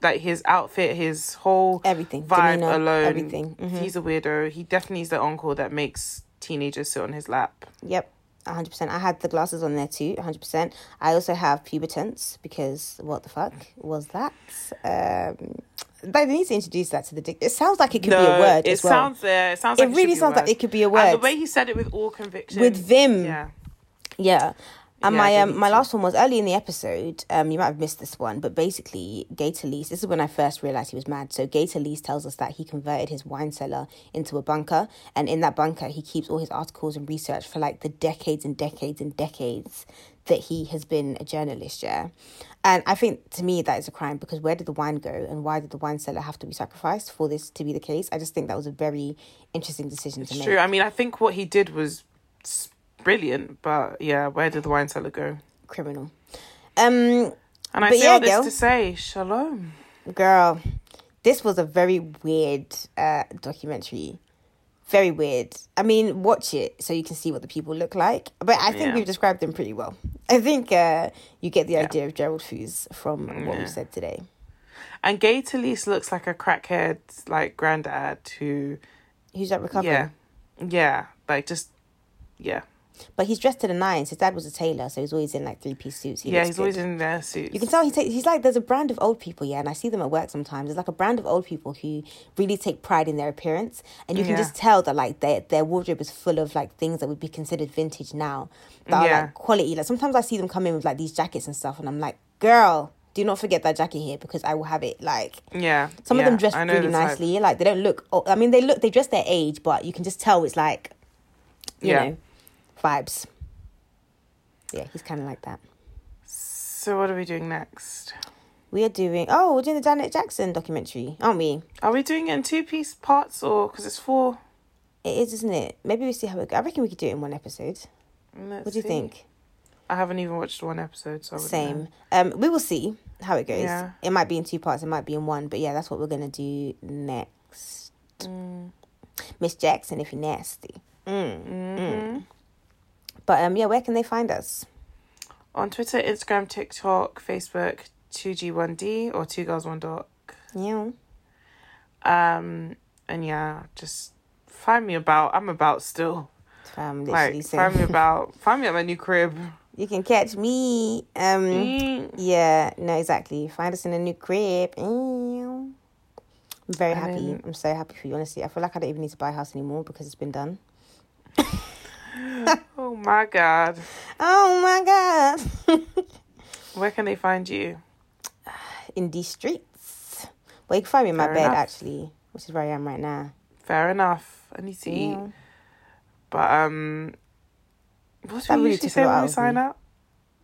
Speaker 2: like his outfit, his whole
Speaker 1: Everything.
Speaker 2: vibe
Speaker 1: Demeanor,
Speaker 2: alone,
Speaker 1: everything. Mhm.
Speaker 2: he's a weirdo. He definitely is the uncle that makes teenagers sit on his lap.
Speaker 1: Yep. 100%. I had the glasses on there too, 100%. I also have pubitance because what the fuck was that? Um, they need to introduce that to the dick. It sounds like it could be a word
Speaker 2: it
Speaker 1: as well.
Speaker 2: sounds there. It sounds.
Speaker 1: It
Speaker 2: like
Speaker 1: really
Speaker 2: should be a
Speaker 1: sounds like it could be a
Speaker 2: And
Speaker 1: word.
Speaker 2: the way he said it with all conviction,
Speaker 1: With vim.
Speaker 2: yeah.
Speaker 1: Yeah. And
Speaker 2: Yeah,
Speaker 1: my um my last one was early in the episode. Um, you might have missed this one, but basically, Gay Talese. This is when I first realized he was mad. So Gay Talese tells us that he converted his wine cellar into a bunker, and in that bunker, he keeps all his articles and research for like the decades and decades and decades that he has been a journalist. Yeah, and I think to me that is a crime because where did the wine go, and why did the wine cellar have to be sacrificed for this to be the case? I just think that was a very interesting decision to
Speaker 2: It's
Speaker 1: make.
Speaker 2: true. I mean, I think what he did was s- brilliant, but yeah, where did the wine cellar go?
Speaker 1: Criminal. Um.
Speaker 2: And I say
Speaker 1: yeah,
Speaker 2: all this
Speaker 1: girl.
Speaker 2: to say shalom.
Speaker 1: Girl, this was a very weird uh, documentary. Very weird. I mean, watch it so you can see what the people look like. But I think
Speaker 2: Yeah.
Speaker 1: we've described them pretty well. I think uh, you get the idea of Gerald Foos from what
Speaker 2: Yeah.
Speaker 1: we said today.
Speaker 2: And Gay Talese looks like a crackhead, like granddad who,
Speaker 1: Who's that recovering?
Speaker 2: yeah, yeah, like just, yeah,
Speaker 1: But he's dressed to the nines. His dad was a tailor, so he's always in like three piece suits. He
Speaker 2: yeah. He's
Speaker 1: good.
Speaker 2: always in their suits.
Speaker 1: You can tell he takes. He's like there's a brand of old people, yeah, and I see them at work sometimes. There's like a brand of old people who really take pride in their appearance, and you can
Speaker 2: Yeah.
Speaker 1: just tell that like their their wardrobe is full of like things that would be considered vintage now, that are like quality. Like sometimes I see them come in with like these jackets and stuff, and I'm like, girl, do not forget that jacket here because I will have it. Like
Speaker 2: yeah.
Speaker 1: some
Speaker 2: yeah,
Speaker 1: of them dress really
Speaker 2: type.
Speaker 1: nicely. Like they don't look. I mean, they look. They dress their age, but you can just tell it's like, you
Speaker 2: Yeah.
Speaker 1: know, vibes. Yeah, he's kind of like that.
Speaker 2: So what are we doing next?
Speaker 1: We are doing. Oh, we're doing the Janet Jackson documentary, aren't we?
Speaker 2: Are we doing it in two piece parts or because it's four?
Speaker 1: It is, isn't it? Maybe we see how it. I reckon we could do it in one episode.
Speaker 2: Let's
Speaker 1: What do you
Speaker 2: see.
Speaker 1: think?
Speaker 2: I haven't even watched one episode, so I
Speaker 1: Same.
Speaker 2: know.
Speaker 1: Um, we will see how it goes.
Speaker 2: Yeah.
Speaker 1: It might be in two parts. It might be in one. But yeah, that's what we're gonna do next.
Speaker 2: Mm.
Speaker 1: Miss Jackson, if you're nasty. Mm.
Speaker 2: Mm-hmm.
Speaker 1: Mm. But um, yeah, where can they find us?
Speaker 2: On Twitter, Instagram, TikTok, Facebook, two G one D or 2 Girls 1 Doc.
Speaker 1: Yeah.
Speaker 2: Um, and yeah, just find me about. I'm about still.
Speaker 1: Fam,
Speaker 2: Like, find me about. (laughs) find me at my new crib.
Speaker 1: You can catch me. Um,
Speaker 2: Mm.
Speaker 1: yeah, no, exactly. Find us in a new crib. Ew. I'm very
Speaker 2: And
Speaker 1: happy.
Speaker 2: then-
Speaker 1: I'm so happy for you. Honestly, I feel like I don't even need to buy a house anymore because it's been done. (laughs)
Speaker 2: Oh my god.
Speaker 1: Oh my god! (laughs)
Speaker 2: Where can they find you?
Speaker 1: in these streets. Well, you can find me in my
Speaker 2: Fair
Speaker 1: bed
Speaker 2: enough.
Speaker 1: actually, which is where I am right now.
Speaker 2: Fair enough. I need to eat. But um, what do
Speaker 1: That
Speaker 2: we
Speaker 1: really
Speaker 2: usually say when we sign
Speaker 1: me.
Speaker 2: out?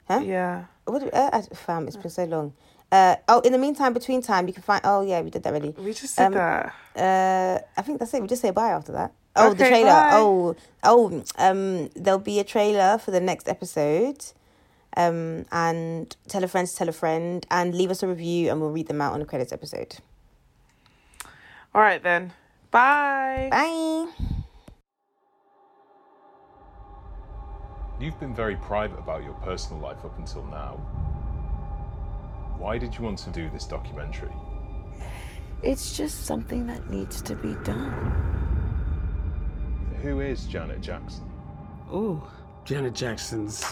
Speaker 1: Huh?
Speaker 2: Yeah.
Speaker 1: What do, uh, uh, fam, it's been so long. Uh, oh, in the meantime, between time, you can find. Oh yeah, we did that already.
Speaker 2: We just did
Speaker 1: Um,
Speaker 2: that.
Speaker 1: Uh, I think that's it. We just say bye after that. Oh, the trailer.
Speaker 2: bye.
Speaker 1: Oh, oh. Um, there'll be a trailer for the next episode. Um, and tell a friend to tell a friend, and leave us a review, and we'll read them out on the credits episode.
Speaker 2: All right then. Bye.
Speaker 1: Bye.
Speaker 7: You've been very private about your personal life up until now. Why did you want to do this documentary?
Speaker 8: It's just something that needs to be done.
Speaker 7: Who is Janet Jackson?
Speaker 9: Oh, Janet Jackson's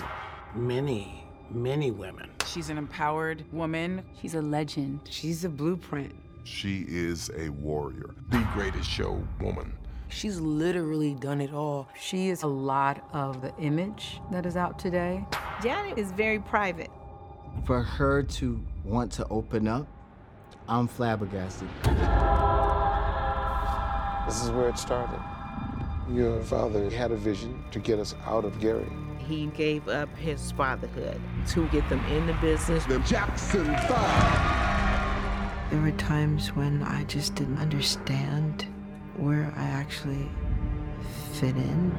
Speaker 9: many, many women.
Speaker 10: She's an empowered woman. She's a legend.
Speaker 9: She's a blueprint.
Speaker 11: She is a warrior, the greatest show woman.
Speaker 9: She's literally done it all.
Speaker 10: She is a lot of the image that is out today.
Speaker 12: Janet is very private.
Speaker 13: For her to want to open up, I'm flabbergasted.
Speaker 14: This is where it started. Your father had a vision to get us out of Gary.
Speaker 12: He gave up his fatherhood to get them in the business.
Speaker 11: The Jackson Five.
Speaker 8: There were times when I just didn't understand where I actually fit in.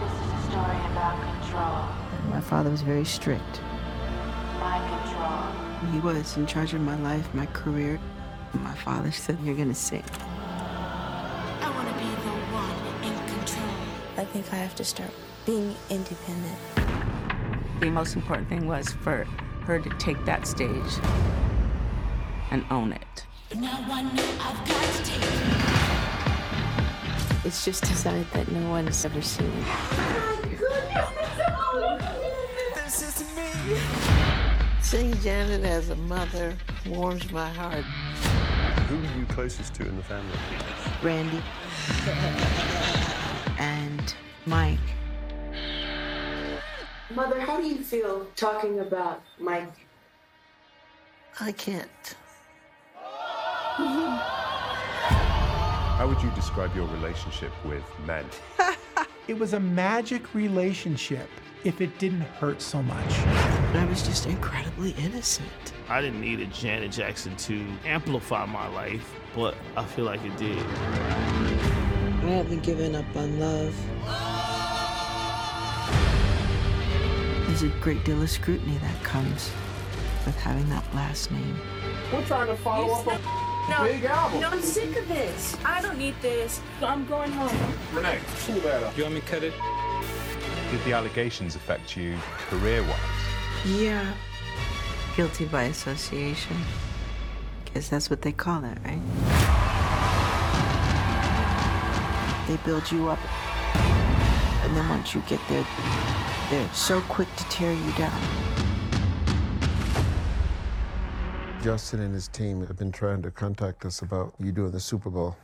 Speaker 15: This is a story about control.
Speaker 8: My father was very strict.
Speaker 15: Mind control.
Speaker 8: He was in charge of my life, my career. My father said, You're gonna sing.
Speaker 16: Think I have to start being independent.
Speaker 10: The most important thing was for her to take that stage and own it.
Speaker 15: Now I know I've got to take
Speaker 16: It's just a side that no one's ever seen.
Speaker 12: This is me. Seeing Janet as a mother warms my heart.
Speaker 17: Who are you closest to in the family?
Speaker 8: Randy (laughs) and Mike.
Speaker 18: Mother, how do you feel talking about Mike?
Speaker 12: I can't.
Speaker 17: How would you describe your relationship with men? (laughs)
Speaker 19: It was a magic relationship if it didn't hurt so much.
Speaker 8: I was just incredibly innocent.
Speaker 20: I didn't need a Janet Jackson to amplify my life, but I feel like it did.
Speaker 8: I haven't given up on love. There's a great deal of scrutiny that comes with having that last name.
Speaker 18: We're trying to follow up on
Speaker 21: No,
Speaker 18: big album.
Speaker 21: no, I'm sick of this. I don't need this. I'm going home.
Speaker 14: Renee, pull that up.
Speaker 7: You want me to cut it? Did the allegations affect you career-wise?
Speaker 8: Yeah. Guilty by association. Guess that's what they call it, right? They build you up. And then once you get there, they're so quick to tear you down.
Speaker 14: Justin and his team have been trying to contact us about you doing the Super Bowl.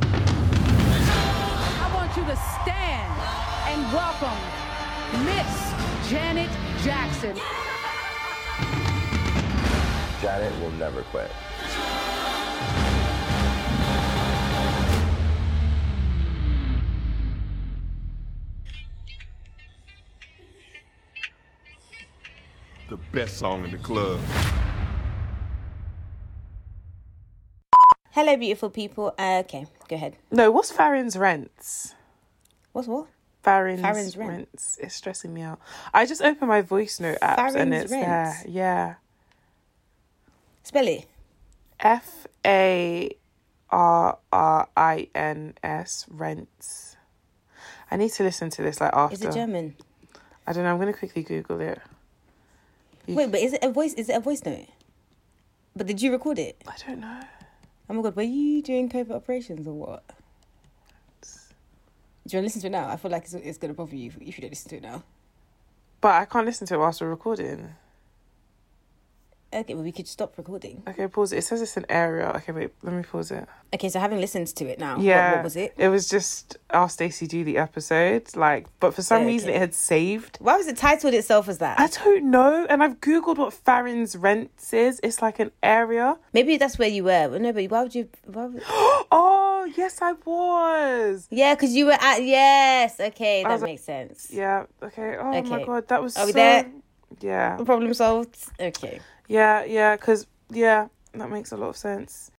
Speaker 22: I want you to stand and welcome Miss Janet Jackson.
Speaker 17: Janet will never quit.
Speaker 11: Best song in the club.
Speaker 1: Hello, beautiful people. Uh, okay, go ahead.
Speaker 2: No, what's Farron's rents?
Speaker 1: What's what?
Speaker 2: Farron's,
Speaker 1: Farron's rent.
Speaker 2: rents. It's stressing me out. I just opened my voice note apps and
Speaker 1: Farron's
Speaker 2: it's there. Yeah.
Speaker 1: Spell it.
Speaker 2: F A R R I N S rents. I need to listen to this like after.
Speaker 1: Is it German?
Speaker 2: I don't know. I'm gonna quickly Google it. You-
Speaker 1: Wait, but is it a voice? Is it a voice note? But did you record it?
Speaker 2: I don't know.
Speaker 1: Oh my god, were you doing covert operations or what? Do you want to listen to it now? I feel like it's, it's going to bother you if, if you don't listen to it now.
Speaker 2: But I can't listen to it whilst we're recording.
Speaker 1: Okay, well, we could stop recording.
Speaker 2: Okay, pause it. It says it's an area. Okay, wait. Let me pause it.
Speaker 1: Okay, so having listened to it now,
Speaker 2: Yeah.
Speaker 1: what, was it?
Speaker 2: It was just our Stacey do the episode. Like, but for some reason it had saved.
Speaker 1: Why was it titled itself as that?
Speaker 2: I don't know. And I've googled what Farron's rents is. It's like an area.
Speaker 1: Maybe that's where you were. But no, but why would you? Why would... (gasps)
Speaker 2: oh yes, I was.
Speaker 1: Yeah, because you were at. Yes, okay, that
Speaker 2: was like-
Speaker 1: makes sense.
Speaker 2: Yeah. Okay. Oh my god, that was
Speaker 1: Are we
Speaker 2: so.
Speaker 1: there?
Speaker 2: Yeah.
Speaker 1: Problem solved. Okay.
Speaker 2: Yeah. Yeah. Because yeah, that makes a lot of sense.